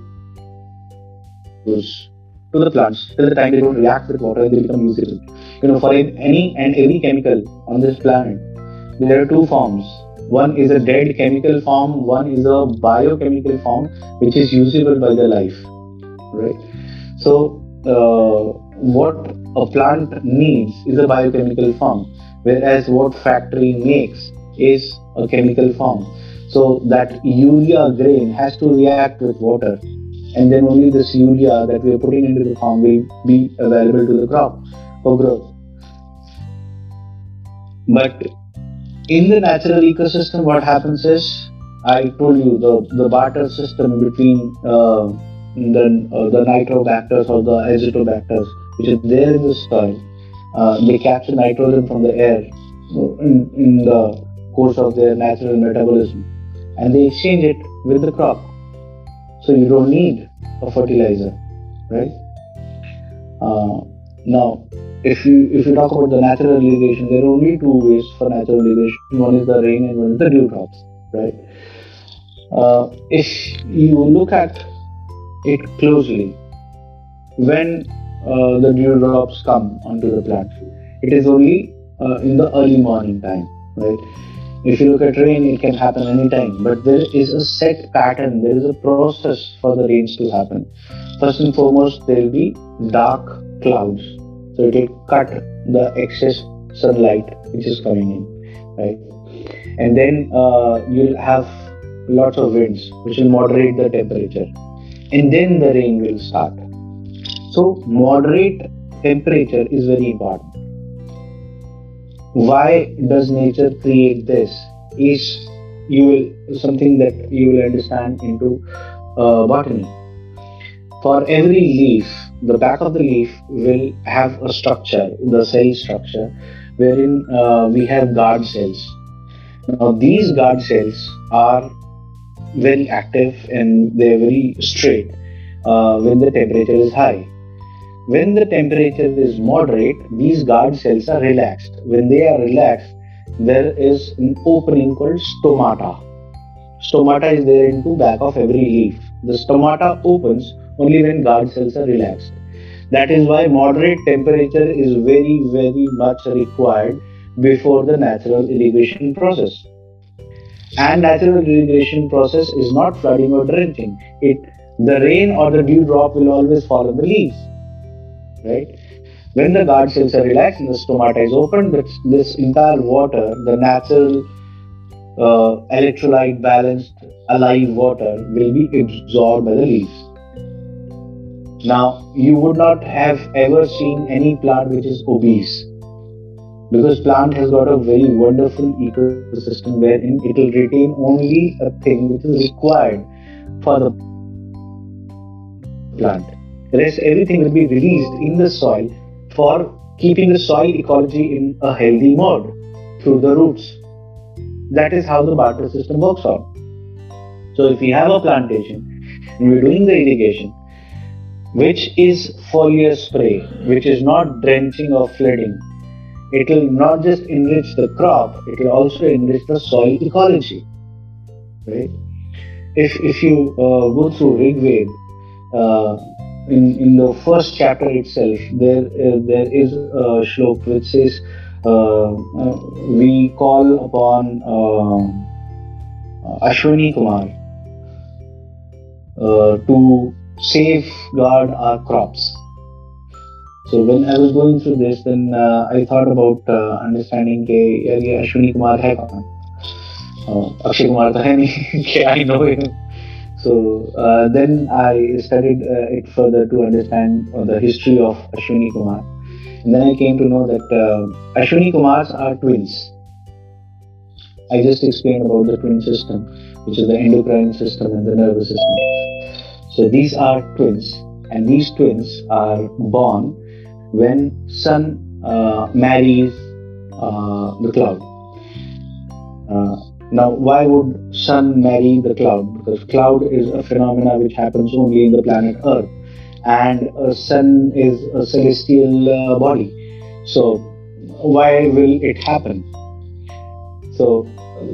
to the plants till the time they don't react with water and they become usable. You know, for any and every chemical on this planet, there are two forms. One is a dead chemical form, one is a biochemical form which is usable by the life. Right? So uh, what a plant needs is a biochemical form, whereas what factory makes is a chemical form. So that urea grain has to react with water, and then only this urea that we are putting into the farm will be available to the crop for growth. But in the natural ecosystem, what happens is I told you the, the barter system between uh, the, uh, the nitrobacters or the azotobacters, which is there in the soil. Uh, they capture nitrogen from the air in, in the course of their natural metabolism and they exchange it with the crop. so you don't need a fertilizer, right? Uh, now, if you if you talk about the natural irrigation, there are only two ways for natural irrigation. One is the rain and one is the dewdrops, right? Uh, if you look at it closely, when uh, the dewdrops come onto the plant, it is only uh, in the early morning time, right? If you look at rain, it can happen anytime, but there is a set pattern, there is a process for the rains to happen. First and foremost, there will be dark clouds, so it will cut the excess sunlight which is coming in, right? And then uh, you'll have lots of winds which will moderate the temperature, and then the rain will start. So, moderate temperature is very important. Why does nature create this? Is you will something that you will understand into uh, botany. For every leaf the back of the leaf will have a structure the cell structure wherein uh, we have guard cells. Now these guard cells are very active and they're very straight uh, when the temperature is high when the temperature is moderate, these guard cells are relaxed. When they are relaxed, there is an opening called stomata. Stomata is there into the back of every leaf. The stomata opens only when guard cells are relaxed. That is why moderate temperature is very, very much required before the natural irrigation process. And natural irrigation process is not flooding or drenching. It the rain or the dew drop will always fall on the leaves right? When the guard cells are relaxed and the stomata is open, this, this entire water, the natural uh, electrolyte balanced alive water, will be absorbed by the leaves. Now, you would not have ever seen any plant which is obese because plant has got a very wonderful ecosystem wherein it will retain only a thing which is required for the plant rest everything will be released in the soil for keeping the soil ecology in a healthy mode through the roots. That is how the barter system works out. So if we have a plantation and we're doing the irrigation, which is foliar spray, which is not drenching or flooding, it will not just enrich the crop, it will also enrich the soil ecology. Right? If, if you uh, go through Rigved, uh, in, in the first chapter itself, there uh, there is a shlok which says, uh, uh, "We call upon uh, Ashwini Kumar uh, to safeguard our crops." So when I was going through this, then uh, I thought about understanding के यार ये अश्विनी कुमार है कौन अक्षय कुमार तो है नहीं कि I know him so uh, then I studied uh, it further to understand uh, the history of Ashwini Kumar. And then I came to know that uh, Ashwini Kumars are twins. I just explained about the twin system, which is the endocrine system and the nervous system. So these are twins, and these twins are born when sun uh, marries uh, the cloud. Now, why would sun marry the cloud? Because cloud is a phenomena which happens only in the planet Earth, and a sun is a celestial uh, body. So, why will it happen? So,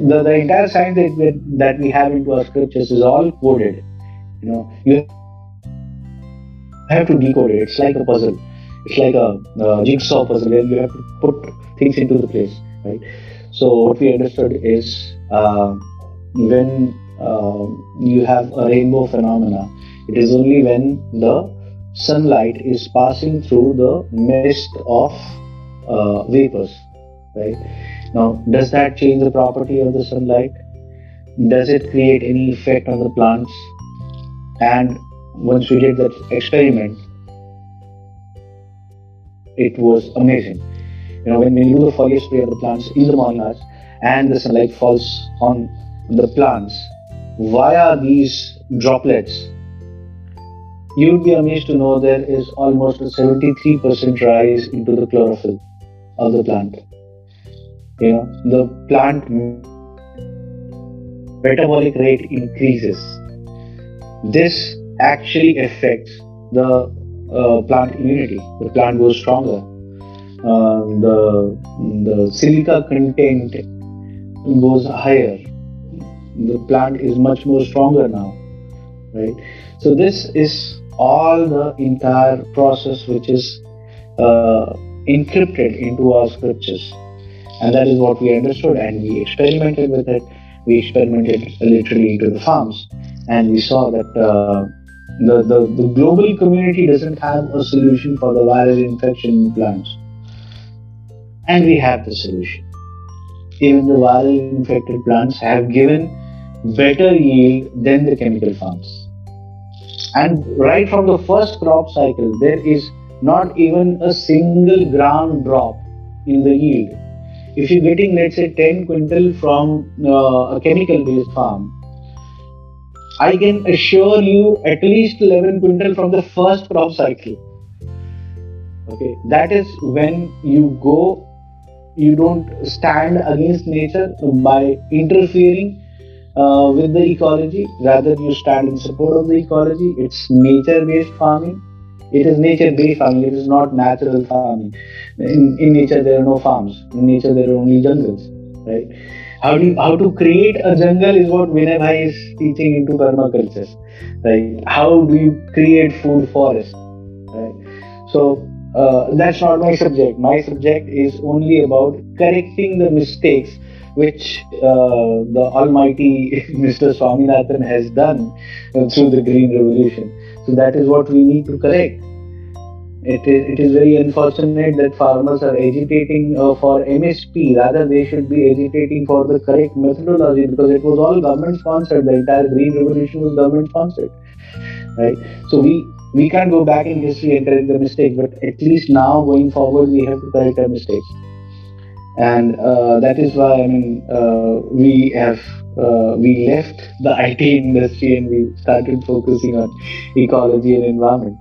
the, the entire science that, that we have into our scriptures is all coded. You know, you have to decode it. It's like a puzzle. It's like a uh, jigsaw puzzle where you have to put things into the place, right? So what we understood is when uh, you have a rainbow phenomena, it is only when the sunlight is passing through the mist of uh, vapors, right? Now, does that change the property of the sunlight? Does it create any effect on the plants? And once we did that experiment, it was amazing. You know, when, we do the foliar spray on the plants in the morning hours and the sunlight falls on the plants via these droplets, you will be amazed to know there is almost a 73% rise into the chlorophyll of the plant. You know, the plant metabolic rate increases. this actually affects the uh, plant immunity. The plant goes stronger. Uh, the the silica content goes higher. The plant is much more stronger now, right? So this is all the entire process which is uh, encrypted into our scriptures, and that is what we understood, and we experimented with it. We experimented literally into the farms, and we saw that. Uh, the, the, the global community doesn't have a solution for the viral infection in plants. And we have the solution. Even the viral infected plants have given better yield than the chemical farms. And right from the first crop cycle, there is not even a single gram drop in the yield. If you're getting, let's say, 10 quintal from uh, a chemical based farm, I can assure you at least 11 quintal from the first crop cycle. Okay, that is when you go, you don't stand against nature by interfering uh, with the ecology, rather, you stand in support of the ecology. It's nature based farming. It is nature based farming, it is not natural farming. In, in nature, there are no farms, in nature, there are only jungles, right? how do you, how to create a jungle is what Vinay is teaching into permaculture. Right? How do you create food forest? Right? So uh, that's not my subject. My subject is only about correcting the mistakes which uh, the Almighty Mr. Swaminathan has done through the Green Revolution. So that is what we need to correct. It is, it is very unfortunate that farmers are agitating uh, for MSP. Rather, they should be agitating for the correct methodology because it was all government sponsored. The entire green revolution was government sponsored, right? So we we can't go back in history and correct the mistake, but at least now going forward, we have to correct our mistakes. And uh, that is why I mean uh, we have uh, we left the IT industry and we started focusing on ecology and environment.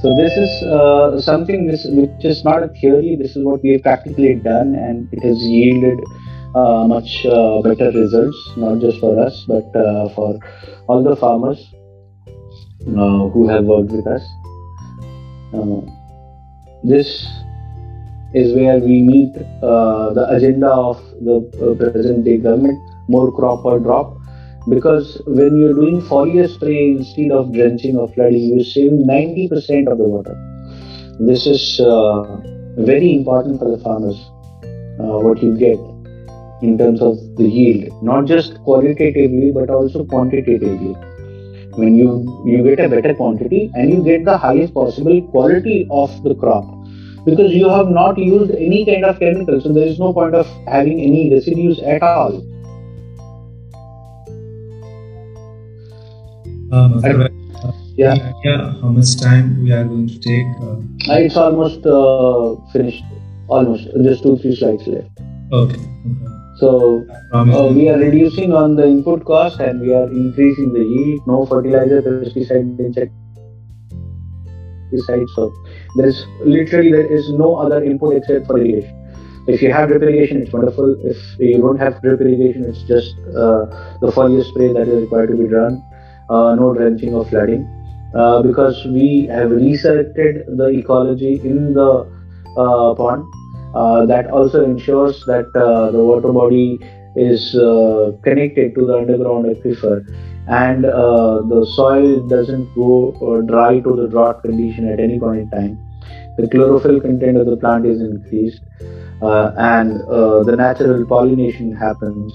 So this is uh, something this, which is not a theory. This is what we have practically done, and it has yielded uh, much uh, better results, not just for us, but for all the farmers who have worked with us. Uh, this is where we meet the agenda of the present day government: more crop or drop because when you're doing foliar spray instead of drenching or flooding, you're saving 90% of the water. This is uh, very important for the farmers, uh, what you get in terms of the yield, not just qualitatively but also quantitatively. When you, you get a better quantity and you get the highest possible quality of the crop because you have not used any kind of chemical, so there is no point of having any residues at all Um, yeah. yeah. How much time we are going to take? Uh, it's almost uh, finished. Almost. Just two, three slides left. Okay. So uh, we are reducing on the input cost and we are increasing the yield. No fertilizer, pesticide, insecticide. So there is literally there is no other input except for irrigation. If you have drip irrigation, it's wonderful. If you don't have drip irrigation, it's just uh, the foliar spray that is required to be done uh, no drenching or flooding uh, because we have resurrected the ecology in the uh, pond. That also ensures that the water body is connected to the underground aquifer and uh, the soil doesn't go uh, dry to the drought condition at any point in time. The chlorophyll content of the plant is increased uh, and the natural pollination happens,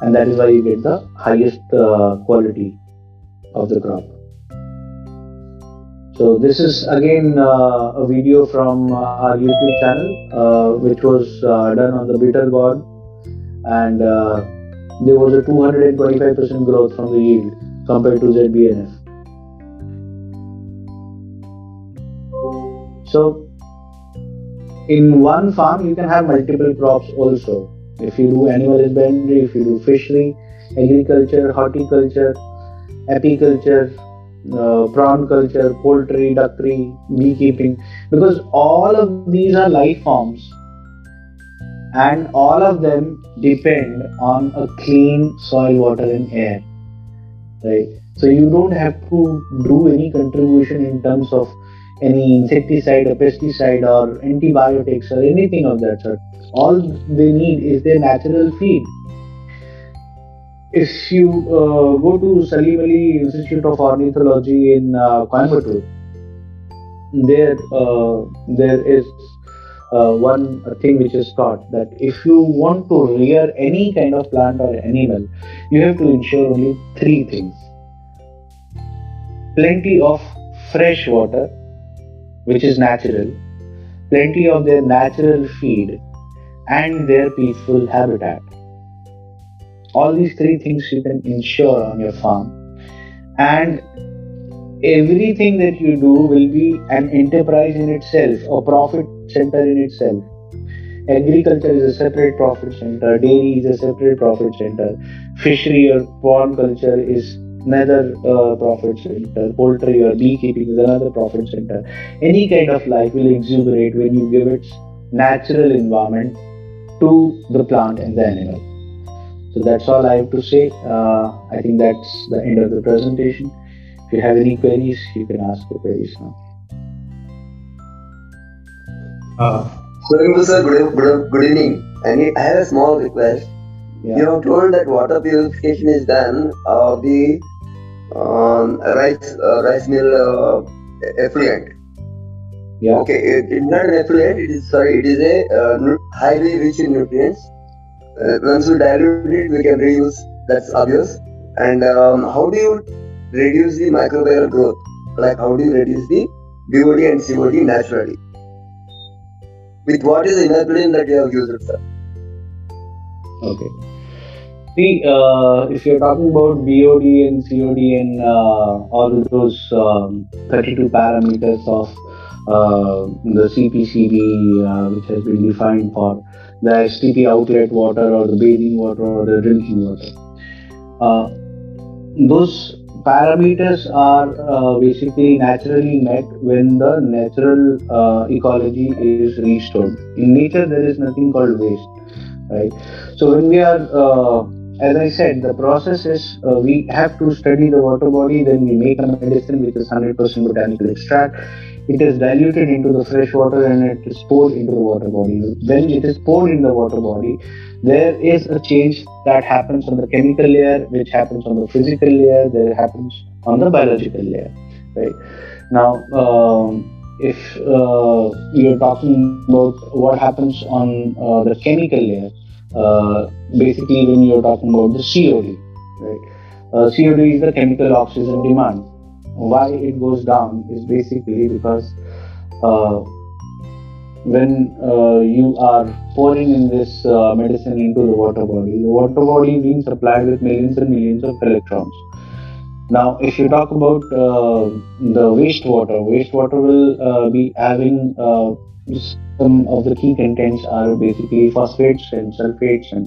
and that is why you get the highest quality of the crop. So this is again uh, a video from uh, our YouTube channel, uh, which was uh, done on the bitter gourd, and uh, there was a 225% growth from the yield compared to ZBNF. So in one farm, you can have multiple crops also. If you do animal husbandry, if you do fishery, agriculture, horticulture, apiculture, uh, prawn culture, poultry, duckery, beekeeping, because all of these are life forms and all of them depend on a clean soil, water, and air. Right? So you don't have to do any contribution in terms of any insecticide or pesticide or antibiotics or anything of that sort. All they need is their natural feed. If you uh, go to Salim Ali Institute of Ornithology in uh, Coimbatore, there uh, there is uh, one thing which is taught that if you want to rear any kind of plant or animal, you have to ensure only three things: plenty of fresh water, which is natural, plenty of their natural feed, and their peaceful habitat. All these three things you can ensure on your farm, and everything that you do will be an enterprise in itself, a profit center in itself. Agriculture is a separate profit center, dairy is a separate profit center, fishery or pond culture is another uh, profit center, poultry or beekeeping is another profit center. Any kind of life will exuberate when you give its natural environment to the plant and the animal. So that's all I have to say. Uh, I think that's the end of the presentation. If you have any queries, you can ask the queries now. Uh, Swayambhu sir, good, good, good evening. I, need, I have a small request. Yeah. You have told that water purification is done of the um, rice uh, rice mill uh, effluent. Yeah. Okay, it, it's not an effluent. It is sorry. It is a uh, highly rich in nutrients. Uh, once we dilute it, we can reuse. That's obvious. And um, how do you reduce the microbial growth? Like how do you reduce the BOD and COD naturally? With what is the inoculant that you have used, sir? Okay. See, uh, if you're talking about BOD and COD and uh, all those um, 32 parameters of uh, the CPCB, uh, which has been defined for the STP outlet water or the bathing water or the drinking water, uh, those parameters are uh, basically naturally met when the natural uh, ecology is restored. In nature, there is nothing called waste, right? So when we are, uh, as I said, the process is uh, we have to study the water body, then we make a medicine which is 100% botanical extract. It is diluted into the fresh water and it is poured into the water body. When it is poured in the water body, there is a change that happens on the chemical layer, which happens on the physical layer, there happens on the biological layer, right? Now, um, if uh, you're talking about what happens on uh, the chemical layer, uh, basically when you're talking about the COD, right? Uh, COD is the chemical oxygen demand. Why it goes down is basically because uh, when uh, you are pouring in this uh, medicine into the water body, the water body being supplied with millions and millions of electrons. Now, if you talk about uh, the wastewater, wastewater will uh, be having uh, some of the key contents are basically phosphates and sulfates and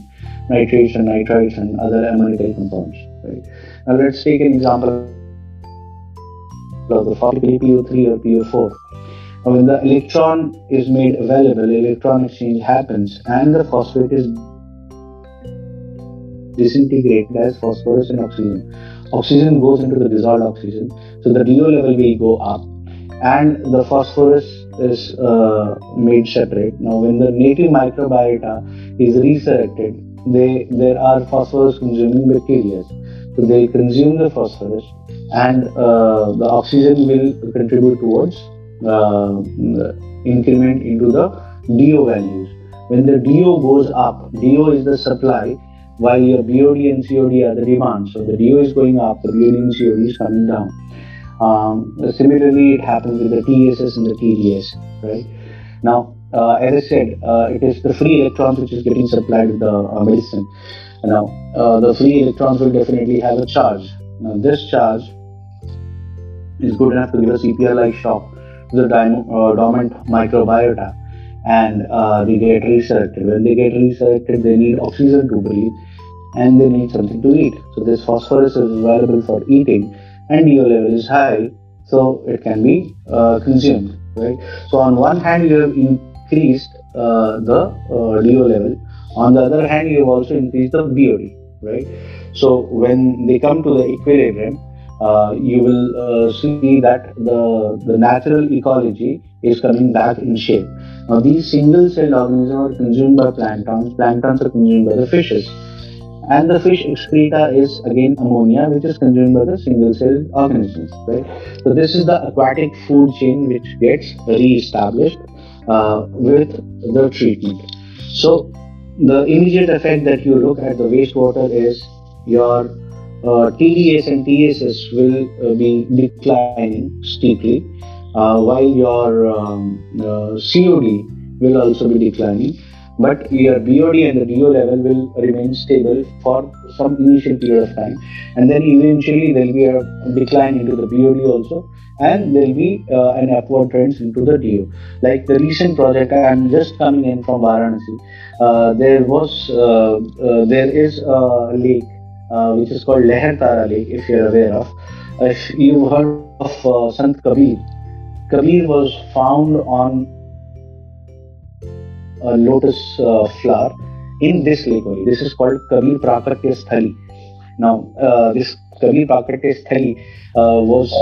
nitrates and nitrites and other ammonical compounds. Right? Now, let's take an example of the PO3 or PO4. Now, when the electron is made available, electron exchange happens, and the phosphate is disintegrated as phosphorus and oxygen. Oxygen goes into the dissolved oxygen, so the DO level will go up, and the phosphorus is uh, made separate. Now, when the native microbiota is resurrected, they there are phosphorus consuming bacteria, so they consume the phosphorus, and uh, the oxygen will contribute towards uh, increment into the DO values. When the DO goes up, DO is the supply, while your BOD and COD are the demand. So the DO is going up, the BOD and COD is coming down. Um, similarly, it happens with the TSS and the TDS, right? Now, uh, as I said, uh, it is the free electrons which is getting supplied with the uh, medicine. Now, uh, the free electrons will definitely have a charge. Now, this charge is good enough to give a CPR-like shock to the uh, dormant microbiota and uh, they get resurrected. When they get resurrected, they need oxygen to breathe and they need something to eat. So this phosphorus is available for eating and DO level is high, so it can be uh, consumed, right? So on one hand, you have increased uh, the uh, DO level. On the other hand, you have also increased the BOD, right? So when they come to the equilibrium, uh, you will uh, see that the, the natural ecology is coming back in shape. Now, these single celled organisms are consumed by planktons, planktons are consumed by the fishes. And the fish excreta is again ammonia, which is consumed by the single celled organisms. Right? So, this is the aquatic food chain which gets re established uh, with the treatment. So, the immediate effect that you look at the wastewater is your uh, TDS and TSS will uh, be declining steeply, uh, while your um, uh, COD will also be declining. But your BOD and the DO level will remain stable for some initial period of time, and then eventually there will be a decline into the BOD also, and there will be uh, an upward trend into the DO. Like the recent project, I am just coming in from Varanasi. Uh, there was there is a lake uh, which is called Leher Tara Lake, if you're aware of. If you've heard of uh, Sant Kabir, Kabir was found on a lotus uh, flower in this lake only. This is called Kabir Prakatya Sthali. Now, uh, this Kabir Prakatya Sthali uh, was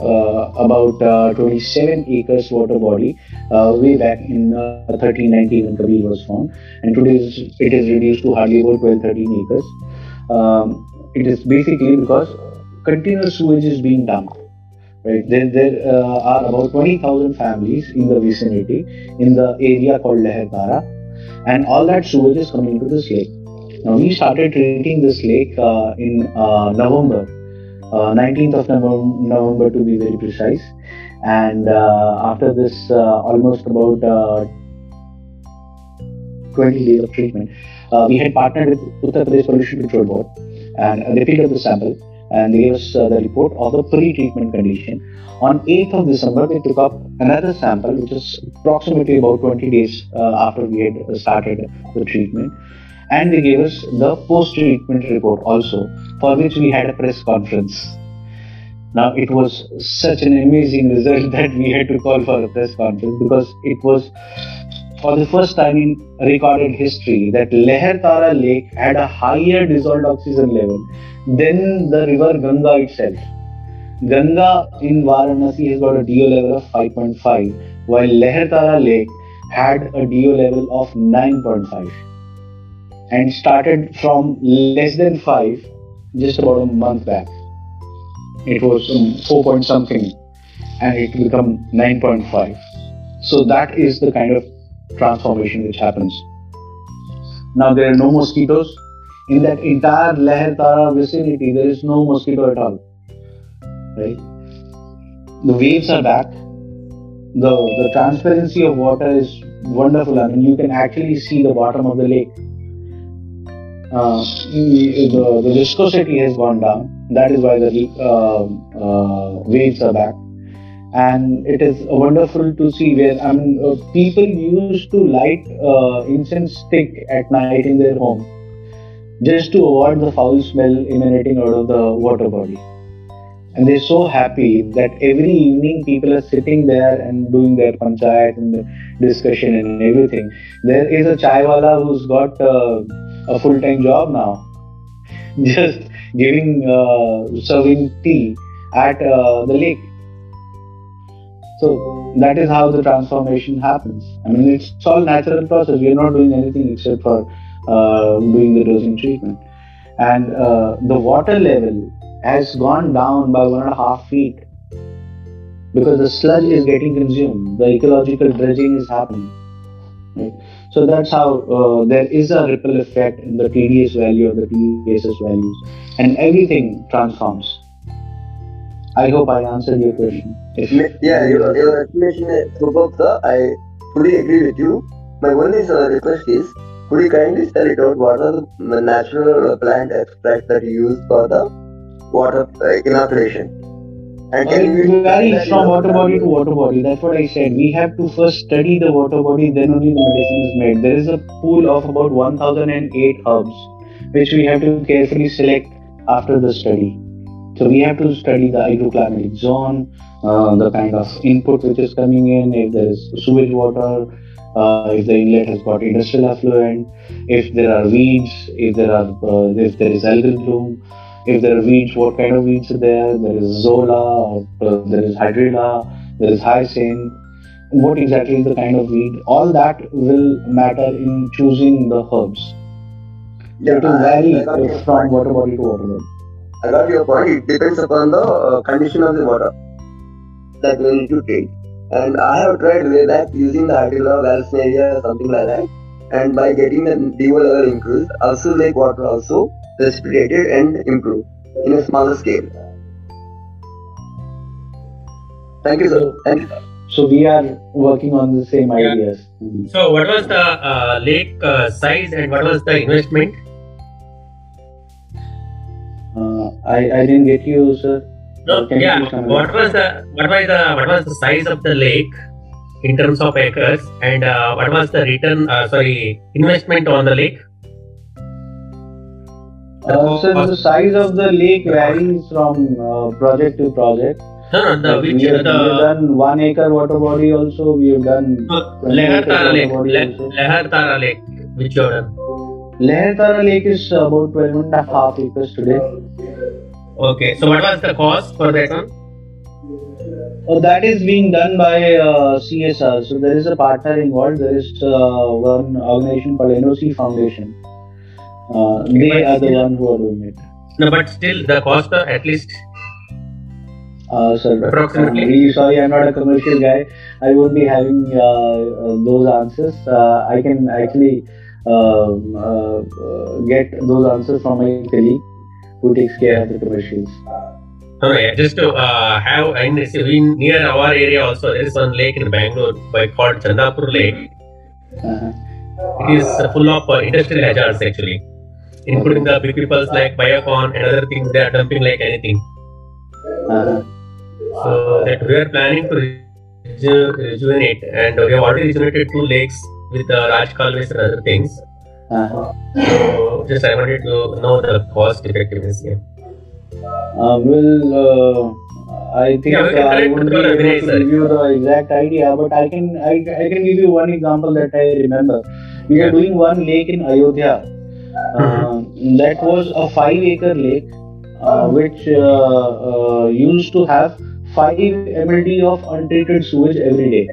uh, about uh, 27 acres water body uh, way back in 1390 when Kabir was found, and today it is reduced to hardly about 12 13 acres. Um, it is basically because continuous sewage is being dumped. Right there, there uh, are about 20,000 families in the vicinity in the area called Lehertara, and all that sewage is coming into this lake. Now we started treating this lake uh, in uh, November, 19th of November, November to be very precise, and after this almost about 20 days of treatment, uh, we had partnered with Uttar Pradesh Pollution Control Board and they picked up the sample and they gave us uh, the report of the pre-treatment condition. On 8th of December, they took up another sample, which is approximately about 20 days uh, after we had started the treatment, and they gave us the post-treatment report also, for which we had a press conference. Now, it was such an amazing result that we had to call for a press conference because it was for the first time in recorded history that Leher Tara Lake had a higher dissolved oxygen level than the river Ganga itself. Ganga in Varanasi has got a DO level of 5.5, while Leher Tara Lake had a DO level of 9.5 and started from less than 5 just about a month back. It was um, 4 point something and it become 9.5. So that is the kind of transformation which happens. Now there are no mosquitoes. In that entire Leher Tara vicinity, there is no mosquito at all. Right? The waves are back. The, the transparency of water is wonderful. I mean, you can actually see the bottom of the lake. Uh, the, the viscosity has gone down. That is why the uh, uh, waves are back and it is wonderful to see where I mean, uh, people used to light uh, incense stick at night in their home just to avoid the foul smell emanating out of the water body. And they're so happy that every evening people are sitting there and doing their panchayat and discussion and everything. There is a chaiwala who's got uh, a full-time job now, just giving uh, serving tea at uh, the lake so that is how the transformation happens. I mean, it's all natural process. We are not doing anything except for uh, doing the dosing treatment. And uh, the water level has gone down by one and a half feet because the sludge is getting consumed. The ecological dredging is happening. Right? So that's how uh, there is a ripple effect in the TDS value or the TSS values, and everything transforms. I hope I answered your question. If, yeah, your, your explanation is superb, sir. I fully agree with you. My only uh, request is, could you kindly spell it out? What are the natural plant extracts that you use for the water uh, inoculation? And can you varies from water body to water body. That's what I said. We have to first study the water body, then only the medicine is made. There is a pool of about 1008 herbs, which we have to carefully select after the study. So we have to study the hydroclimatic zone, uh, the kind of input which is coming in, if there is sewage water, uh, if the inlet has got industrial effluent, if there are weeds, if there are uh, if there is algal bloom. if there are weeds, what kind of weeds are there. There is Azolla, or, uh, there is Hydrilla, there is Hyacinth. What exactly is the kind of weed? All that will matter in choosing the herbs. Yeah, it will vary I got your from water body to water body. I got your point. It depends upon the uh, condition of the water that we need to treat. And I have tried way back using the Hydrilla, Vallisneria, something like that. And by getting the DO level increased, also lake water also precipitated and improved in a smaller scale. Thank you, sir. Thank you. So we are working on the same Yeah. ideas. So, what was the uh, lake uh, size and what was the investment? I, I didn't get you, sir. No, Can yeah. What was the what was the what was the size of the lake in terms of acres, and uh, what was the return? Uh, sorry, investment on the lake. Uh, so the size of the lake varies from uh, project to project. No, no, the which we, have, we have done one acre water body also. We have done Lehar Tara Lake, Water body Le- also. Lehar Tara Lake, which you have done. Leher Tara Lake is about 12 and a half acres today. Okay, so what was the cost for that one? Oh, that is being done by uh, CSR. So there is a partner involved. There is uh, one organization called NOC Foundation. Uh, they are the one who are doing it. No, but still the cost of at least Uh, sir, Approximately? I'm sorry, I'm not a commercial guy. I won't be having uh, uh, those answers. Uh, I can actually uh, uh, get those answers from my colleague who takes care of the commercials. No, yeah, just to uh, have in, in near our area also there is one lake in Bangalore by called Chandapur Lake. Uh-huh. It is full of uh, industrial hazards actually, including the big peoples like Biocon and other things. They are dumping like anything. Uh-huh. So that we are planning to reju- rejuvenate, and we have already rejuvenated two lakes with uh, Raj Kalves and other things. Uh-huh. So just I wanted to know the cost effectiveness here. Uh, well, uh, I think Yeah, uh, I won't be able to give you the exact idea, but I can I, I can give you one example that I remember. We Yeah. doing one lake in Ayodhya. Uh, that was a five acre lake, uh, which uh, uh, used to have five mld of untreated sewage every day,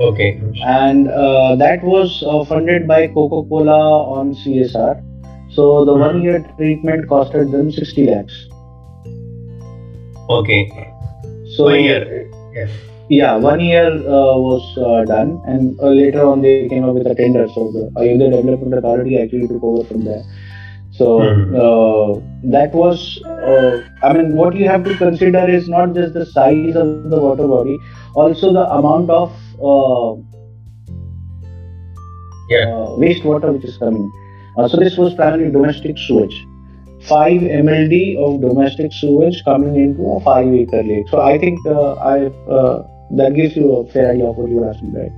Okay. and uh, that was uh, funded by Coca-Cola on CSR. So the Mhm. one year treatment costed them 60 lakhs. Okay. So One year. Yes. Yeah, one year uh, was uh, done, and uh, later on they came up with a tender. So the Ayodhya Development Authority actually took over from there. So Hmm. uh, that was, uh, I mean, what you have to consider is not just the size of the water body, also the amount of uh, Yeah. uh, wastewater which is coming. Uh, so this was primarily domestic sewage. 5 mld of domestic sewage coming into a 5 acre lake. So I think uh, I uh, that gives you a fair idea of what you were asking, right?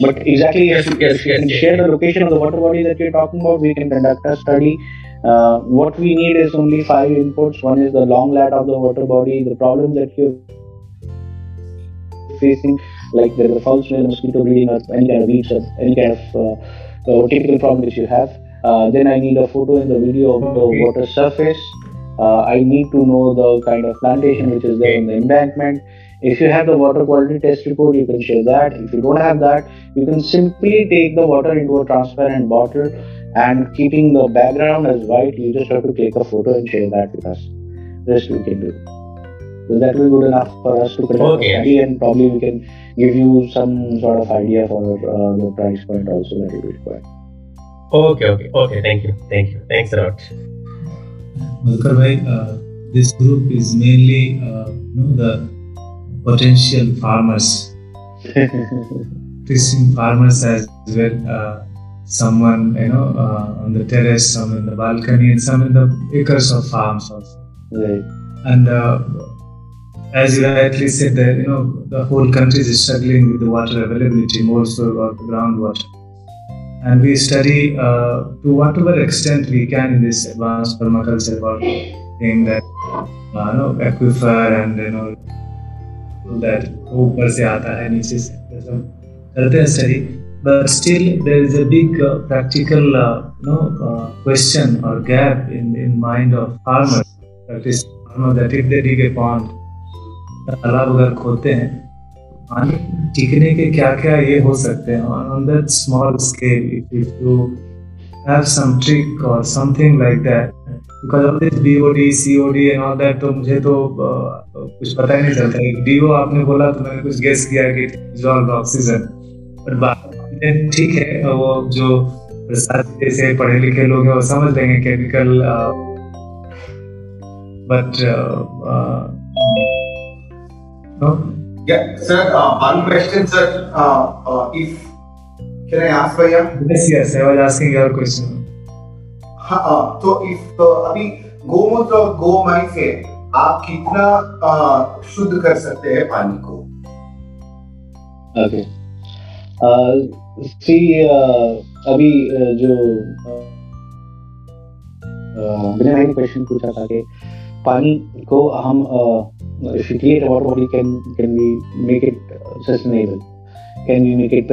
But exactly, Yes, yes, you yes, can yes, share yes. the location of the water body that you're talking about, we can conduct a study. Uh, what we need is only five inputs. One is the long lat of the water body, the problem that you're facing, like the, the foul smell, mosquito breeding, or any kind of weeds, or any kind of uh, uh, typical problem that you have. Uh, then I need a photo and the video of the Okay. water surface. Uh, I need to know the kind of plantation which is there in the embankment. If you have the water quality test report, you can share that. If you don't have that, you can simply take the water into a transparent bottle and keeping the background as white, you just have to take a photo and share that with us. Rest we can do. So that will be good enough for us to conduct Okay. a study and probably we can give you some sort of idea for uh, the price point also that will be required. Okay. Okay. Okay. Thank you. Thank you. Thanks a lot. Madhukar uh, this group is mainly uh, you know, the potential farmers, teaching farmers as well. Uh, someone you know uh, on the terrace, some in the balcony, and some in the acres of farms also. right. And uh, as you rightly said, that you know the whole country is struggling with the water availability, more so about the groundwater. And we study uh, to whatever extent we can in this advanced permaculture about thing that uh, you know aquifer and you know टू ऊपर से आता है, नीचे से करते हैं study but still there is a big practical no question और gap in in mind of farmer practice farmer that if they dig a pond तालाब अगर हैं, पानी टिकने के क्या क्या ये हो सकते हैं? और on that small scale if you have some trick और something like that because of this B O D C O D and all that तो मुझे तो कुछ पता ही नहीं चलता। डी ओ आपने बोला तो मैंने कुछ गेस किया कि इज़ ऑक्सीजन बट बात ठीक है वो जो जैसे पढ़े लिखे लोग हैं वो समझ लेंगे chemical but sir one question sir if can I ask भैया yes yes I was asking your question हाँ, हाँ, तो इस तो अभी गोमूत्र और गो से आप कितना शुद्ध कर सकते हैं पानी को? ओके सी अभी जो मैंने क्वेश्चन पूछा था कि पानी को हम शिक्लिए can can we make it sustainable can make it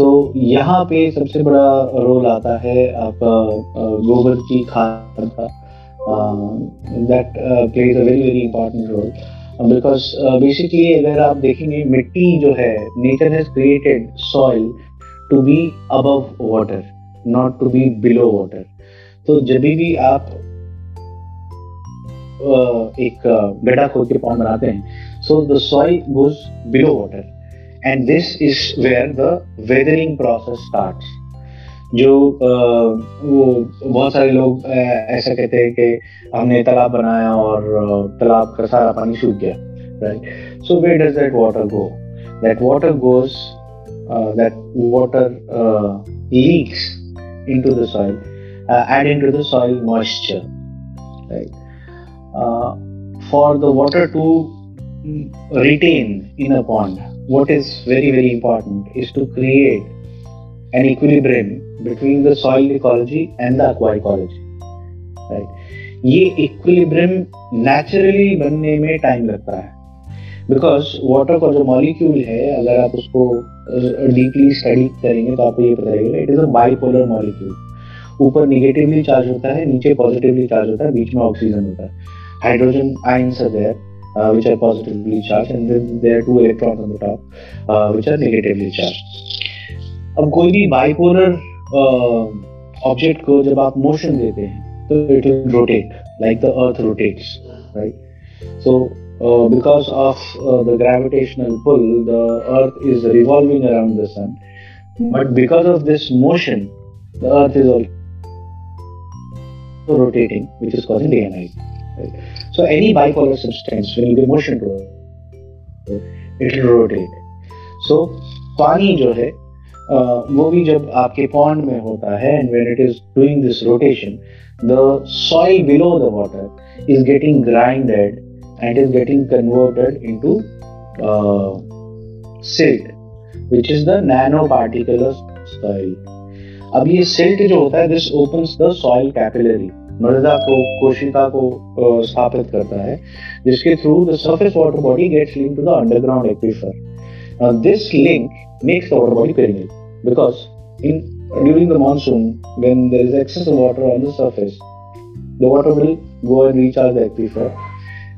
so, यहाँ पे सबसे बड़ा रोल आता है आपका गोबर की खाद का that plays a very very important role because basically अगर आप देखेंगे, मिट्टी जो है nature has created soil to be above water not to be below water तो जब भी आप एक गड्ढा खोद के पॉन्ड बनाते हैं so the soil goes below water and this is where the weathering process starts जो वो बहुत सारे लोग ऐसा कहते हैं कि हमने तालाब बनाया और तालाब का सारा पानी सूख गया right so where does that water go that water goes that water leaks into the soil uh, add into the soil moisture right uh, for the water to retain in a pond. What is very very important is to create an equilibrium between the soil ecology and the aqua ecology right? ये equilibrium naturally बनने में time लगता है। Because water का जो molecule है, अगर आप उसको डीपली स्टडी करेंगे तो आपको ये पता लगेगा it is a bipolar molecule ऊपर निगेटिवली चार्ज होता है, नीचे पॉजिटिवली चार्ज होता है, बीच में ऑक्सीजन होता है। Hydrogen ions are there uh, which are positively charged and then there are two electrons on the top uh, which are negatively charged अब कोई भी बाइपोलर ऑब्जेक्ट को जब आप मोशन देते हैं तो it will rotate like the earth rotates right so because of uh, the gravitational pull the earth is revolving around the sun but because of this motion the earth is also rotating which is causing day and night right? So any bipolar substance will give motion to it. It will rotate. So, पानी जो है वो भी जब आपके pond में होता है and when it is doing this rotation the soil below the water is getting grinded and is getting converted into silt which is the nano particular soil अब ये सिल्ट जो होता है this opens the soil capillary मृदा को कोशिका को स्थापित करता है जिसके through the surface water body gets link to the underground aquifer this link makes the water body perennial because in during the monsoon when there is excess of water on the surface the water will go and recharge the aquifer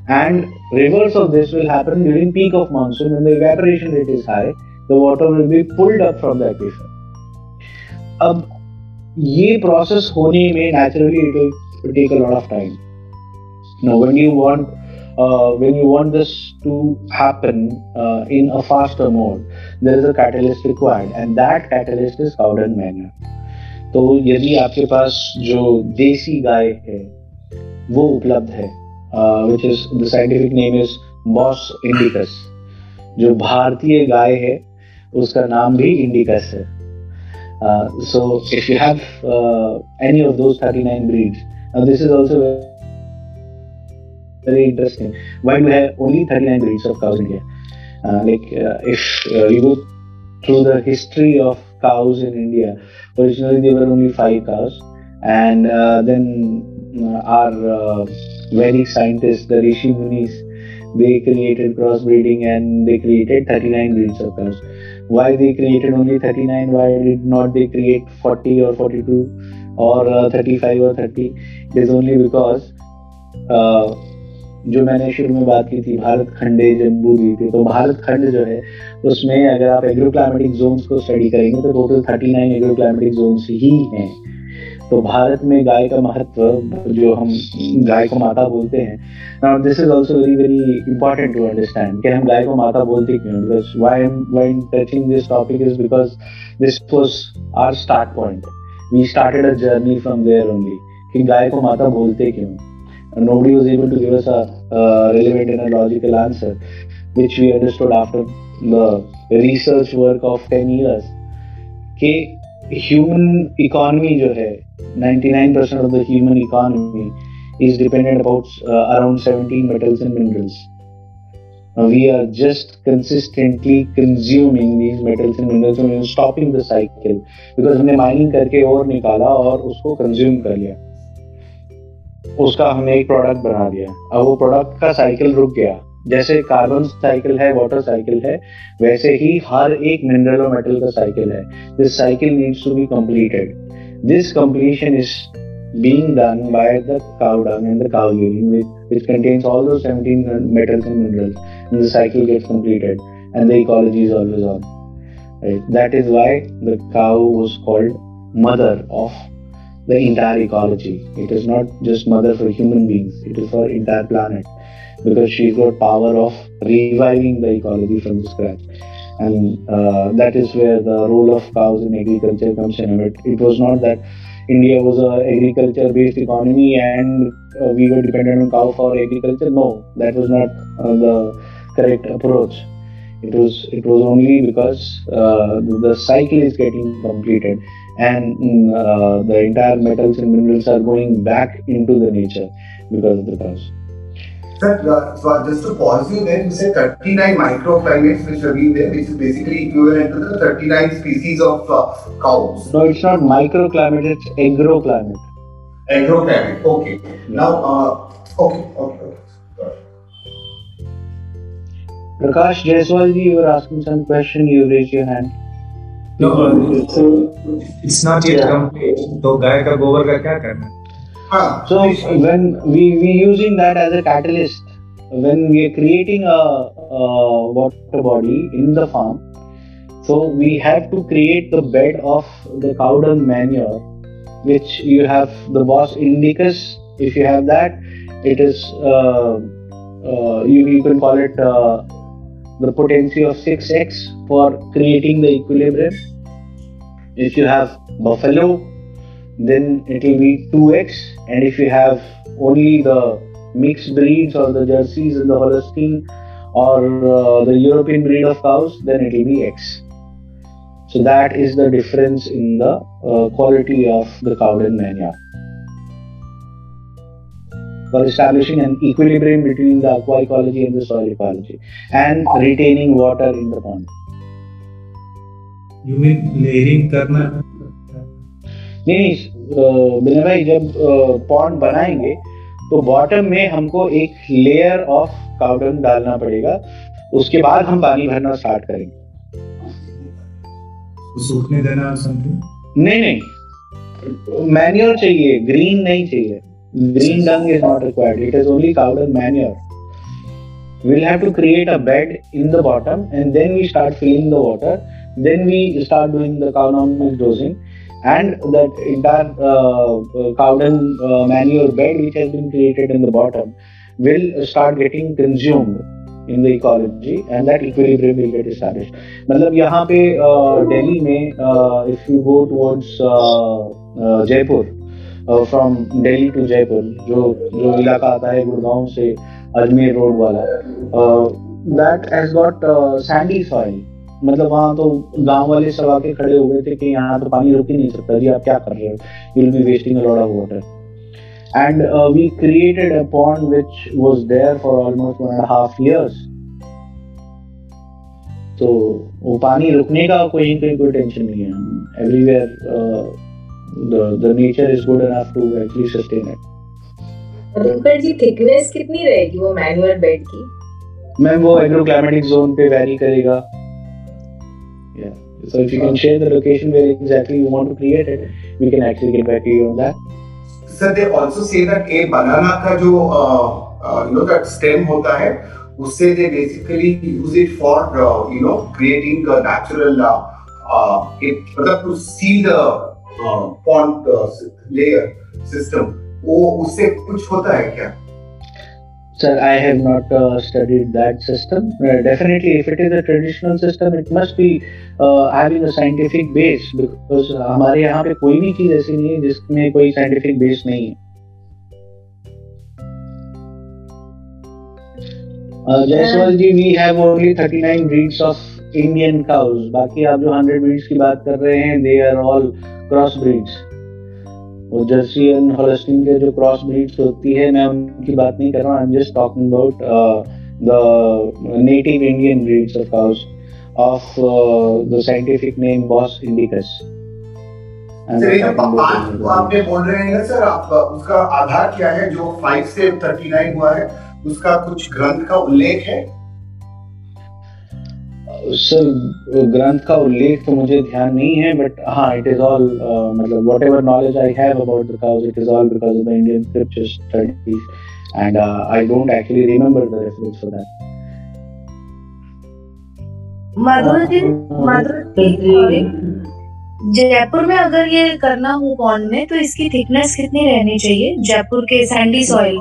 and reverse of this will happen during peak of monsoon when the evaporation rate is high the water will be pulled up from the aquifer अब ये process होने में naturally it will take a lot of time. Now, when you want uh, when you want this to happen uh, in a faster mode, there is a catalyst required, and that catalyst is cow dung manure. तो यदि आपके पास जो देसी गाय है वो उपलब्ध है which is the scientific name is Bos indicus जो भारतीय गाय है उसका नाम भी इंडिकस है so if you have any of those 39 breeds Now, this is also very interesting. Why do we have only 39 breeds of cows in India? Uh, like, uh, if uh, you go through the history of cows in India, originally there were only five cows, and then our Vedic scientists, the Rishi Munis, they created crossbreeding and they created 39 breeds of cows. Why they created only 39? Why did not they create 40 or 42 35 or 30? It is only because uh, जो मैंने शुरू में बात की थी भारत खंडे जम्बू द्वीप तो भारत खंड जो है उसमें अगर आप एग्रोक्लाइमेटिक जोन्स को स्टडी करेंगे तो टोटल 39 एग्रोक्लाइमेटिक जोन्स ही हैं तो भारत में गाय का महत्व जो हम गाय को माता बोलते हैं now this is also very very important to understand कि हम गाय को माता बोलते क्यों because why am why touching this topic is because this was our start point we started a journey from there only कि गाय को माता बोलते क्यों nobody was able to give us a uh, relevant and a logical answer which we understood after the research work of 10 years कि human economy जो है 99% of the human economy is dependent about uh, around 17 metals and minerals. Now, we are just consistently consuming these metals and minerals and stopping the cycle because हमने mining करके और निकाला और उसको consume कर लिया। उसका हमने एक प्रोडक्ट बना दिया। अब वो प्रोडक्ट का साइकिल रुक गया। जैसे कार्बन साइकिल है वाटर साइकिल है, वैसे ही हर एक मिनरल और मेटल का साइकिल है। This cycle needs to be completed This completion is being done by the cow dung and the cow urine, which, which contains all those 17 metals and minerals, and the cycle gets completed, and the ecology is always on. Right? That is why the cow was called mother of the entire ecology. It is not just mother for human beings; it is for entire planet because she's got power of reviving the ecology from the scratch and uh, that is where the role of cows in agriculture comes in. It, it was not that India was a agriculture based economy and uh, we were dependent on cow for agriculture. No, that was not uh, the correct approach. It was it was only because uh, the cycle is getting completed and mm, uh, the entire metals and minerals are going back into the nature because of the cows. Sir, uh, so just to pause you there, you said 39 microclimates which are being there, which is basically equivalent to the 39 species of uh, cows. No, it's not microclimate, it's agroclimate. Agroclimate, okay. Yeah. Now, uh, okay, okay, okay. Prakash Jaiswal ji, you were asking some question, you raised your hand. No, uh, it's not yet yeah. complete. तो गाय का गोबर का क्या करना है? Ah, So when we we using that as a catalyst, when we are creating a, a water body in the farm, so we have to create the bed of the cow dung manure, which you have the Bos indicus. If you have that, it is uh, uh, you you can call it uh, the potency of 6x for creating the equilibrium. If you have buffalo, then it will be 2x and if you have only the mixed breeds or the jerseys and the holstein or uh, the european breed of cows then it will be x so that is the difference in the uh, quality of the cow dung manure for establishing an equilibrium between the aqua ecology and the soil ecology and retaining water in the pond You mean layering करना नहीं नहीं बिना भाई जब pond बनाएँगे तो bottom में हमको एक लेयर ऑफ़ काउडन डालना पड़ेगा। उसके बाद हम पानी भरना स्टार्ट करेंगे। सूखने देना समथिंग नहीं नहीं। मैन्योर चाहिए ग्रीन नहीं चाहिए। Green dung is not required it is only cow dung manure we'll have to create a bed in the bottom and then we start filling the water. Then we start doing the cow milk dosing and that entire uh, uh, cow dung uh, manure bed which has been created in the bottom will start getting consumed in the ecology and that equilibrium will get established मतलब यहाँ पे दिल्ली में if you go towards Jaipur from Delhi to Jaipur जो जो इलाका आता है गुड़गांव से अजमेर रोड वाला that has got Sandy soil मतलब वहाँ तो गाँव वाले सब आके खड़े हो गए थे कि यहाँ तो पानी रुक ही नहीं सकता जी आप क्या कर रहे हो? You will be wasting a lot of water and we created a pond which was there for almost one and half years तो वो पानी रुकने का कोई कहीं कोई टेंशन नहीं है। Everywhere the the nature is good enough to actually sustain it Dinkar ji thickness कितनी रहेगी वो मैनुअल बेड की? मैम वो एग्रोक्लाइमेटिक जोन पे वैरी करेगा। So if you can share the location where exactly you want to create it we can actually get back to you on that Sir, they also say that a banana का जो uh, uh, you know that stem होता है उससे they basically use it for uh, you know creating a natural uh, uh, it मतलब to seal the uh, pond uh, layer system वो उससे कुछ होता है क्या Sir, I have not uh, studied that system. Uh, definitely, if it is a traditional system, it must be uh, having a scientific base because हमारे यहाँ पे कोई भी चीज़ ऐसी नहीं है जिसमें कोई scientific base नहीं है Uh, Jaiswal ji we have only 39 breeds of Indian cows. बाकी आप जो 100 breeds की बात कर रहे हैं they are all cross breeds. वो जर्सी एंड हॉलस्टीन के जो क्रॉस ब्रीड्स होती है मैं उनकी बात नहीं कर रहा हूँ I am just talking about the native Indian breeds of cows of the scientific name Bos indicus sir आपने बोल रहे हैं ना सर आप उसका आधार क्या है जो फाइव से थर्टी नाइन हुआ है उसका कुछ ग्रंथ का उल्लेख है? सर ग्रंथ का उल्लेख तो मुझे ध्यान नहीं है बट हाँ इट इज़ ऑल मतलब whatever knowledge I have about the cows it is all because of the Indian scripture studies and I don't actually remember the reference for that Madhuri ji Madhuri ji Jaipur में अगर ये करना हो pond में तो इसकी thickness कितनी रहनी चाहिए? जयपुर के सैंडी सॉइल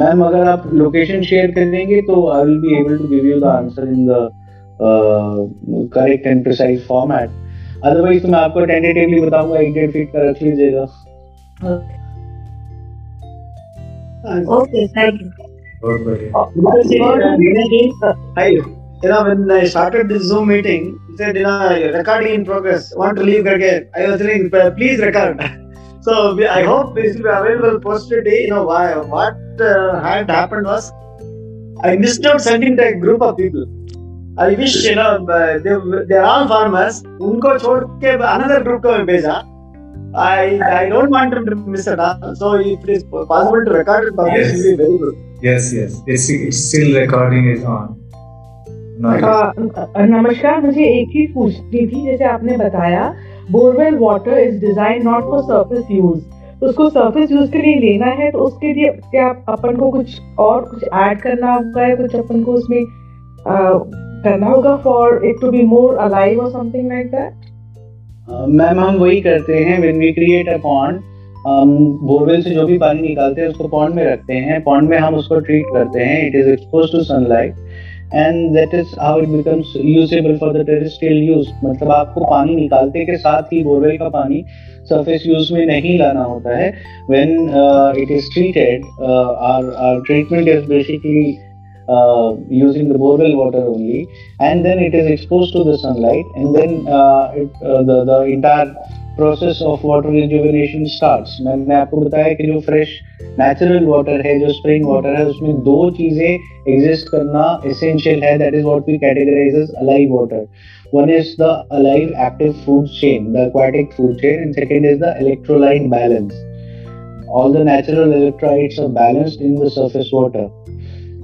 मैम अगर आप लोकेशन शेयर कर देंगे तो I will be able to give you the answer in the correct and precise format otherwise तो मैं आपको टेंटेटिवली बताऊँगा एक डेढ़ फीट का रख लीजिएगा ओके थैंक यू बहुत बढ़िया Because, uh, Meena ji, Hi. You know, when I started this Zoom meeting, he said, you know, recording in progress. Want to leave again? I was saying, please record. So we, I hope this will be available posted day. You know why, what uh, had happened was I missed out sending the group of people. I wish you know they are all farmers उनको छोड़ के another group को मैं भेजा। I I don't want to miss it so if it is possible to record it publish will be very good yes yes it's still recording is on नमस्कार मुझे एक चीज़ पूछनी थी जैसे आपने बताया borewell water is design not for surface use. उसको सरफेस यूज़ के लिए लेना है तो उसके लिए क्या अपन को कुछ और कुछ ऐड करना होगा या कुछ अपन को उसमें करना होगा for it to be more alive और समथिंग लाइक दैट मैम, हम वही करते हैं when we create a pond हम बोरवेल से जो भी पानी निकालते हैं उसको पॉन्ड में रखते हैं। पॉन्ड में हम उसको ट्रीट करते हैं। It is expose to sunlight and that is how it becomes usable for the terrestrial use मतलब आपको पानी निकालते के साथ ही बोरवेल का पानी सरफेस यूज़ में नहीं लाना होता है। When it is treated our our treatment is basically uh, using the borewell water only. And then it is exposed to the sunlight. And then uh, it, uh, the, the entire process of water rejuvenation starts मैंने आपको बताया कि जो fresh natural water है जो spring water है उसमें दो चीज़ें एग्जिस्ट करना एसेंशियल है that is what we categorise alive water one is the alive active food chain the chain and second is the electrolyte balance all the natural electrolyte are in the surface water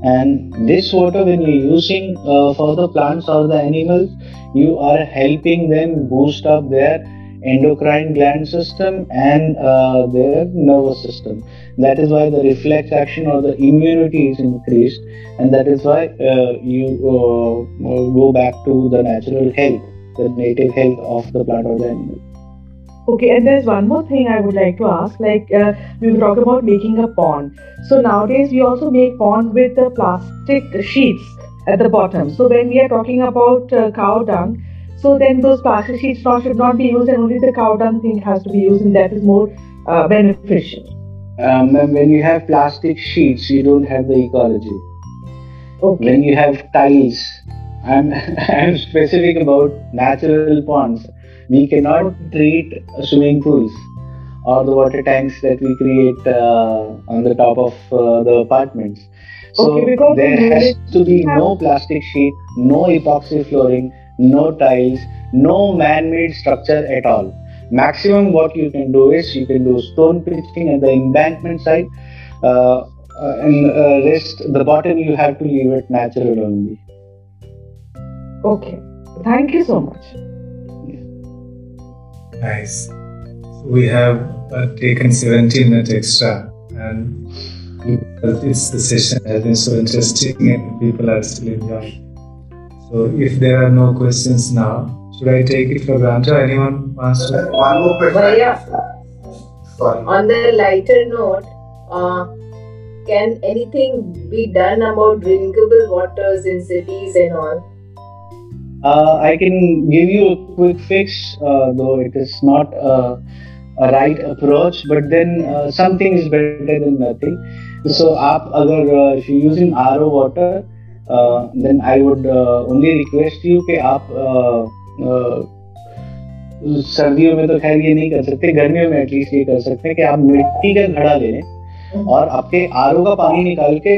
And this water, when you're using uh, for the plants or the animals, you are helping them boost up their endocrine gland system and uh, their nervous system that is why the reflex action or the immunity is increased and that is why uh, you uh, go back to the natural health the native health of the plant or the animal Okay, and there's one more thing I would like to ask. Like uh, we talk about making a pond. So nowadays we also make ponds with the plastic sheets at the bottom. So when we are talking about uh, cow dung, so then those plastic sheets not, should not be used, and only the cow dung thing has to be used, and that is more uh, beneficial. um, and when you have plastic sheets you don't have the ecology Okay. when you have tiles i'm i'm specific about natural ponds we cannot treat swimming pools or the water tanks that we create uh, on the top of uh, the apartments so Okay, there has to be no plastic sheet no epoxy flooring no tiles no man-made structure at all maximum what you can do is you can do stone pitching at the embankment side uh, uh, and uh, rest the bottom you have to leave it natural only. Okay. Thank you so much. Nice. So we have uh, taken 17 minutes extra, and it's the session has been so interesting, and people are still enjoying. So if there are no questions now, should I take it for granted? Anyone wants to? One more question. Bhaiya, Sorry. on the lighter note, uh, can anything be done about drinkable waters in cities and all? Uh, I can give you a quick fix, uh, though it is not uh, a right approach, but then uh, something is better than nothing. So, आप अगर uh, if you're using RO water, uh, I would uh, only request you कि आप uh, uh, सर्दियों में तो खैर ये नहीं कर सकते गर्मियों में एटलीस्ट ये कर सकते हैं कि आप मिट्टी का घड़ा ले लें और आपके आर का पानी निकाल के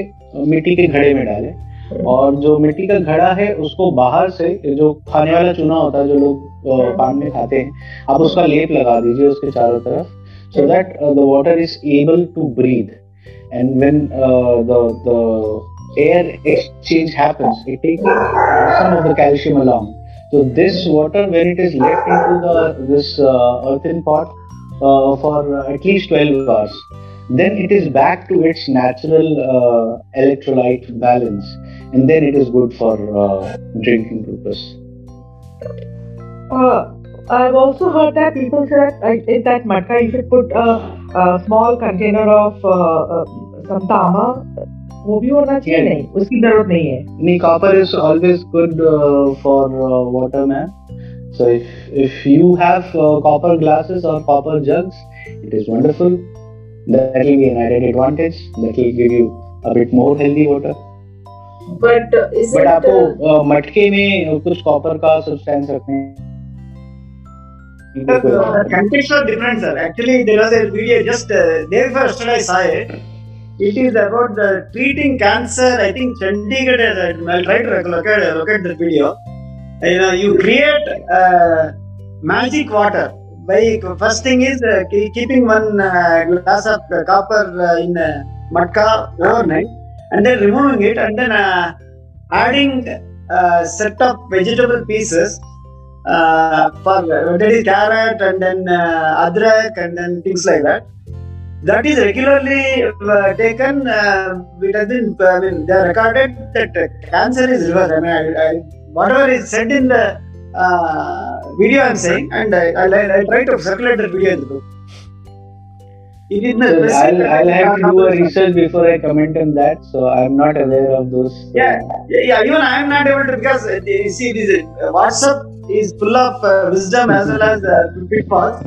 मिट्टी के घड़े में डालें और जो मिट्टी का घड़ा है उसको बाहर से जो खाने वाला चूना होता है जो लोग पान में खाते हैं आप उसका लेप लगा दीजिए उसके चारों तरफ़ so that the water is able to breathe and when the the air exchange happens it takes some of the calcium along so this water when it is left into the this uh, earthen pot uh, for at least 12 hours then it is back to its natural uh, electrolyte balance and then it is good for uh, drinking purpose Uh, I've also heard that people say that in that matka you should put a, a small container of uh, some tama. वो भी उड़ना चाहिए? नहीं उसकी ज़रूरत नहीं है। नहीं copper is always good for water man so if if you have copper glasses और copper jugs it is wonderful that will be an added advantage that will give you a bit more healthy water but but आपको मटके में कुछ copper का substance रखने uh, temperature difference actually there was a video just uh, day first I saw it. It is about the treating cancer. I think Chandigarh. I'll try to locate, locate the video. You know, you create uh, magic water by first thing is uh, ke- keeping one uh, glass of uh, copper uh, in uh, matka overnight, and then removing it, and then uh, adding uh, set of vegetable pieces uh, for uh, carrot and then uh, adrak and then things like that. That is regularly uh, taken. Uh, it has been. I mean, they are recorded that cancer is reversed. I mean, I, I, whatever is said in the uh, video, I'm saying, and I, I, try to circulate the video in the group. So I'll, I'll have to do a research before I comment on that. So I'm not aware of those. uh, Yeah, yeah, yeah, even I am not able to because uh, you see, this uh, WhatsApp is full of uh, wisdom as well as uh, pitfalls.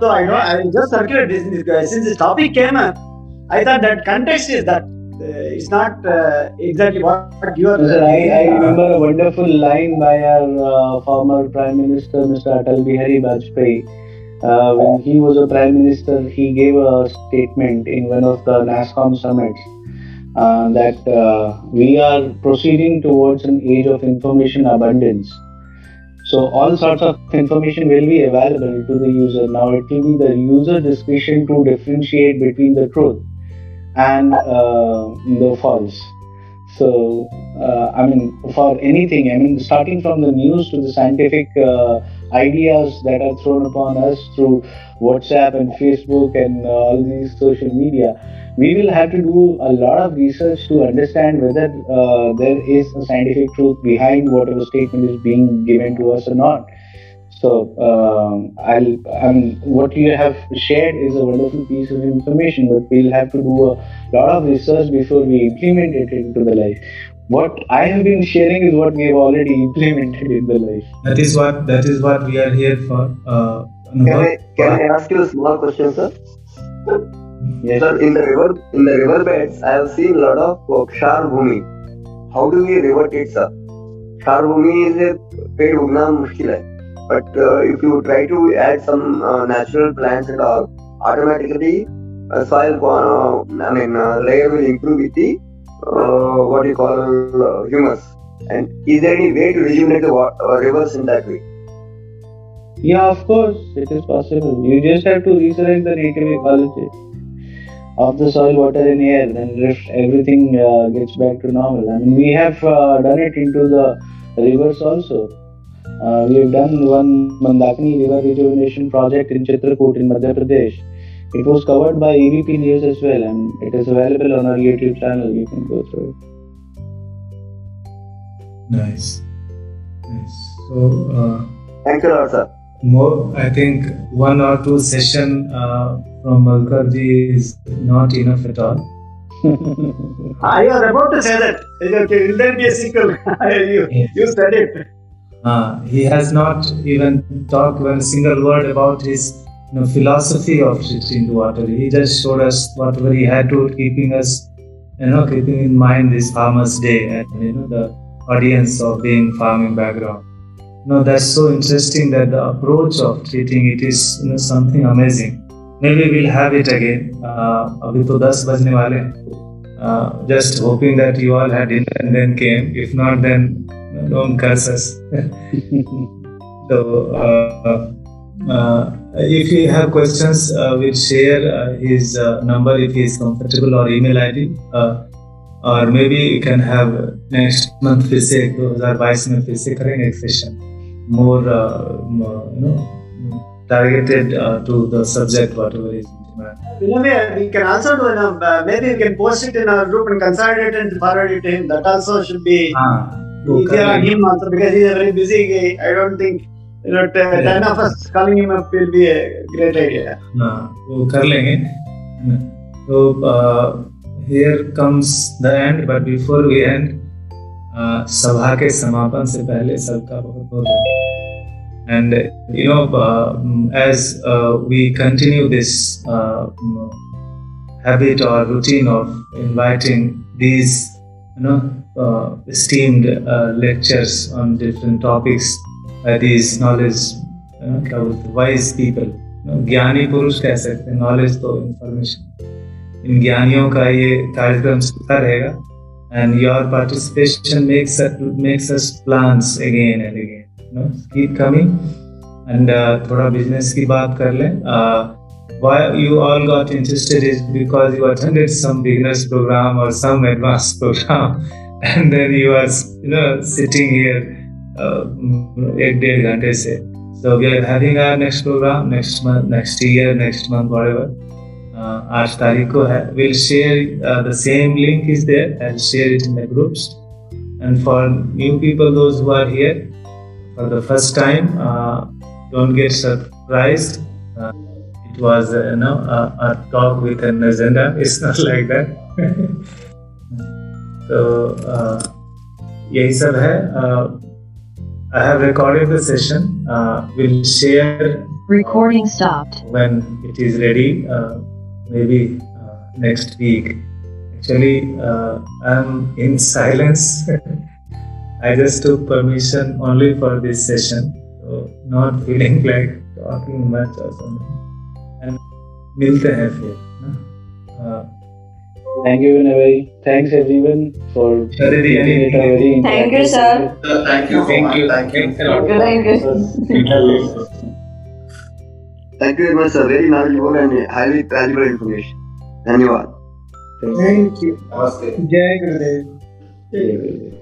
So I know I just circulate this, this since this topic came up. I thought that context is that uh, it's not uh, exactly what, what you are. Sir, I, I remember a wonderful line by our uh, former Prime Minister, Mr. Atal Bihari Vajpayee. Uh, when he was a Prime Minister, he gave a statement in one of the NASSCOM summits uh, that uh, we are proceeding towards an age of information abundance. So all sorts of information will be available to the user. Now it will be the user discretion to differentiate between the truth and uh, the false. So, uh, I mean, for anything, I mean, starting from the news to the scientific uh, ideas that are thrown upon us through WhatsApp and Facebook and uh, all these social media, we will have to do a lot of research to understand whether uh, there is a scientific truth behind whatever statement is being given to us or not. So, um, I'll, I mean, what you have shared is a wonderful piece of information, but we'll have to do a lot of research before we implement it into the life. What I have been sharing is what we have already implemented in the life. That is what that is what we are here for. Uh, Can I, can I ask you a small question, sir? Yes. Sir, in the river, in the river beds, I have seen a lot of Kshar Bhumi. How do we revert it, sir? Kshar Bhumi is a पेड़ उगना मुश्किल है but uh, if you try to add some uh, natural plants and all automatically uh, soil uh, I mean uh, layer will improve with the uh, what you call uh, humus and is there any way to rejuvenate the wa- uh, rivers in that way Yeah, of course, it is possible. You just have to resurrect the native ecology. of the soil, water, and air, then if everything uh, gets back to normal. I mean, we have uh, done it into the rivers also. Uh, we have done one Mandakini River Rejuvenation Project in Chitrakoot in Madhya Pradesh. It was covered by ABP News as well, and it is available on our YouTube channel. You can go through it. Nice. Nice. So, uh, Thank you, Lord, sir. more, I think one or two session uh, from Malkarji is not enough at all. I was about to say that. Okay, will there be a sequel? you, you said it. Uh, he has not even talked one single word about his you know, philosophy of treating the water. He just showed us whatever he had to, keeping us, you know, keeping in mind this Farmers' Day and you know the audience of being farming background. You know, that's so interesting that the approach of treating it is you know something amazing Maybe we'll have it again. Uh, अभी तो 10 बजने वाले हैं. Uh, just hoping that you all had dinner and then came. If not, then you know, don't curse us. so, uh, uh, if you have questions, uh, we'll share uh, his uh, number if he is comfortable or email ID. Uh, और maybe you can have next month फिर से 2022 में फिर से करेंगे एक session more you know targeted uh, to the subject whatever is in demand. We can also do enough. Uh, maybe we can post it in our group and consolidate it and forward it to him. That also should be हाँ, वो easier on him also because he's a very busy guy. I don't think you know Yeah. ten of us calling him up will be a great idea. हाँ, वो कर लेंगे है ना? तो here comes the end but before we end uh, सभा के समापन से पहले सबका बहुत बहुत धन्यवाद and uh, you know uh, mm, as uh, we continue this uh, mm, habit or routine of inviting these you know uh, esteemed uh, lectures on different topics by these knowledge you know, क्या बोलते हैं, wise people ज्ञानी पुरुष कह सकते हैं knowledge तो information in ज्ञानियों का ये कार्यक्रम चलता रहेगा and your participation makes makes us plans again and again keep coming and थोड़ा बिज़नेस की बात कर लें why you all got interested is because you attended some beginners program or some advanced program and then you are you know sitting here uh, एक डेढ़ घंटे से So we are having our next program next month, next year, next month, whatever. Uh, आठ तारीख को है. We'll share uh, the same link is there. I'll share it in the groups. And for new people, those who are here for the first time, uh, don't get surprised. Uh, it was uh, you know a, a talk with an agenda. It's not like that. so uh, यही सब है. Uh, I have recorded the session. Uh, we'll share Recording stopped. when it is ready, uh, maybe uh, next week. Actually, uh, I'm in silence. I just took permission only for this session, so not feeling like talking much or something. And milte hai fir. Thank you, Vinay. Thanks everyone for very, very, Thank you, sir. Thank you, thank you, thank you. Thank you. Thank you very much, sir. Very knowledgeable and highly valuable information. Thank you. Thank you. Jai Gurudev.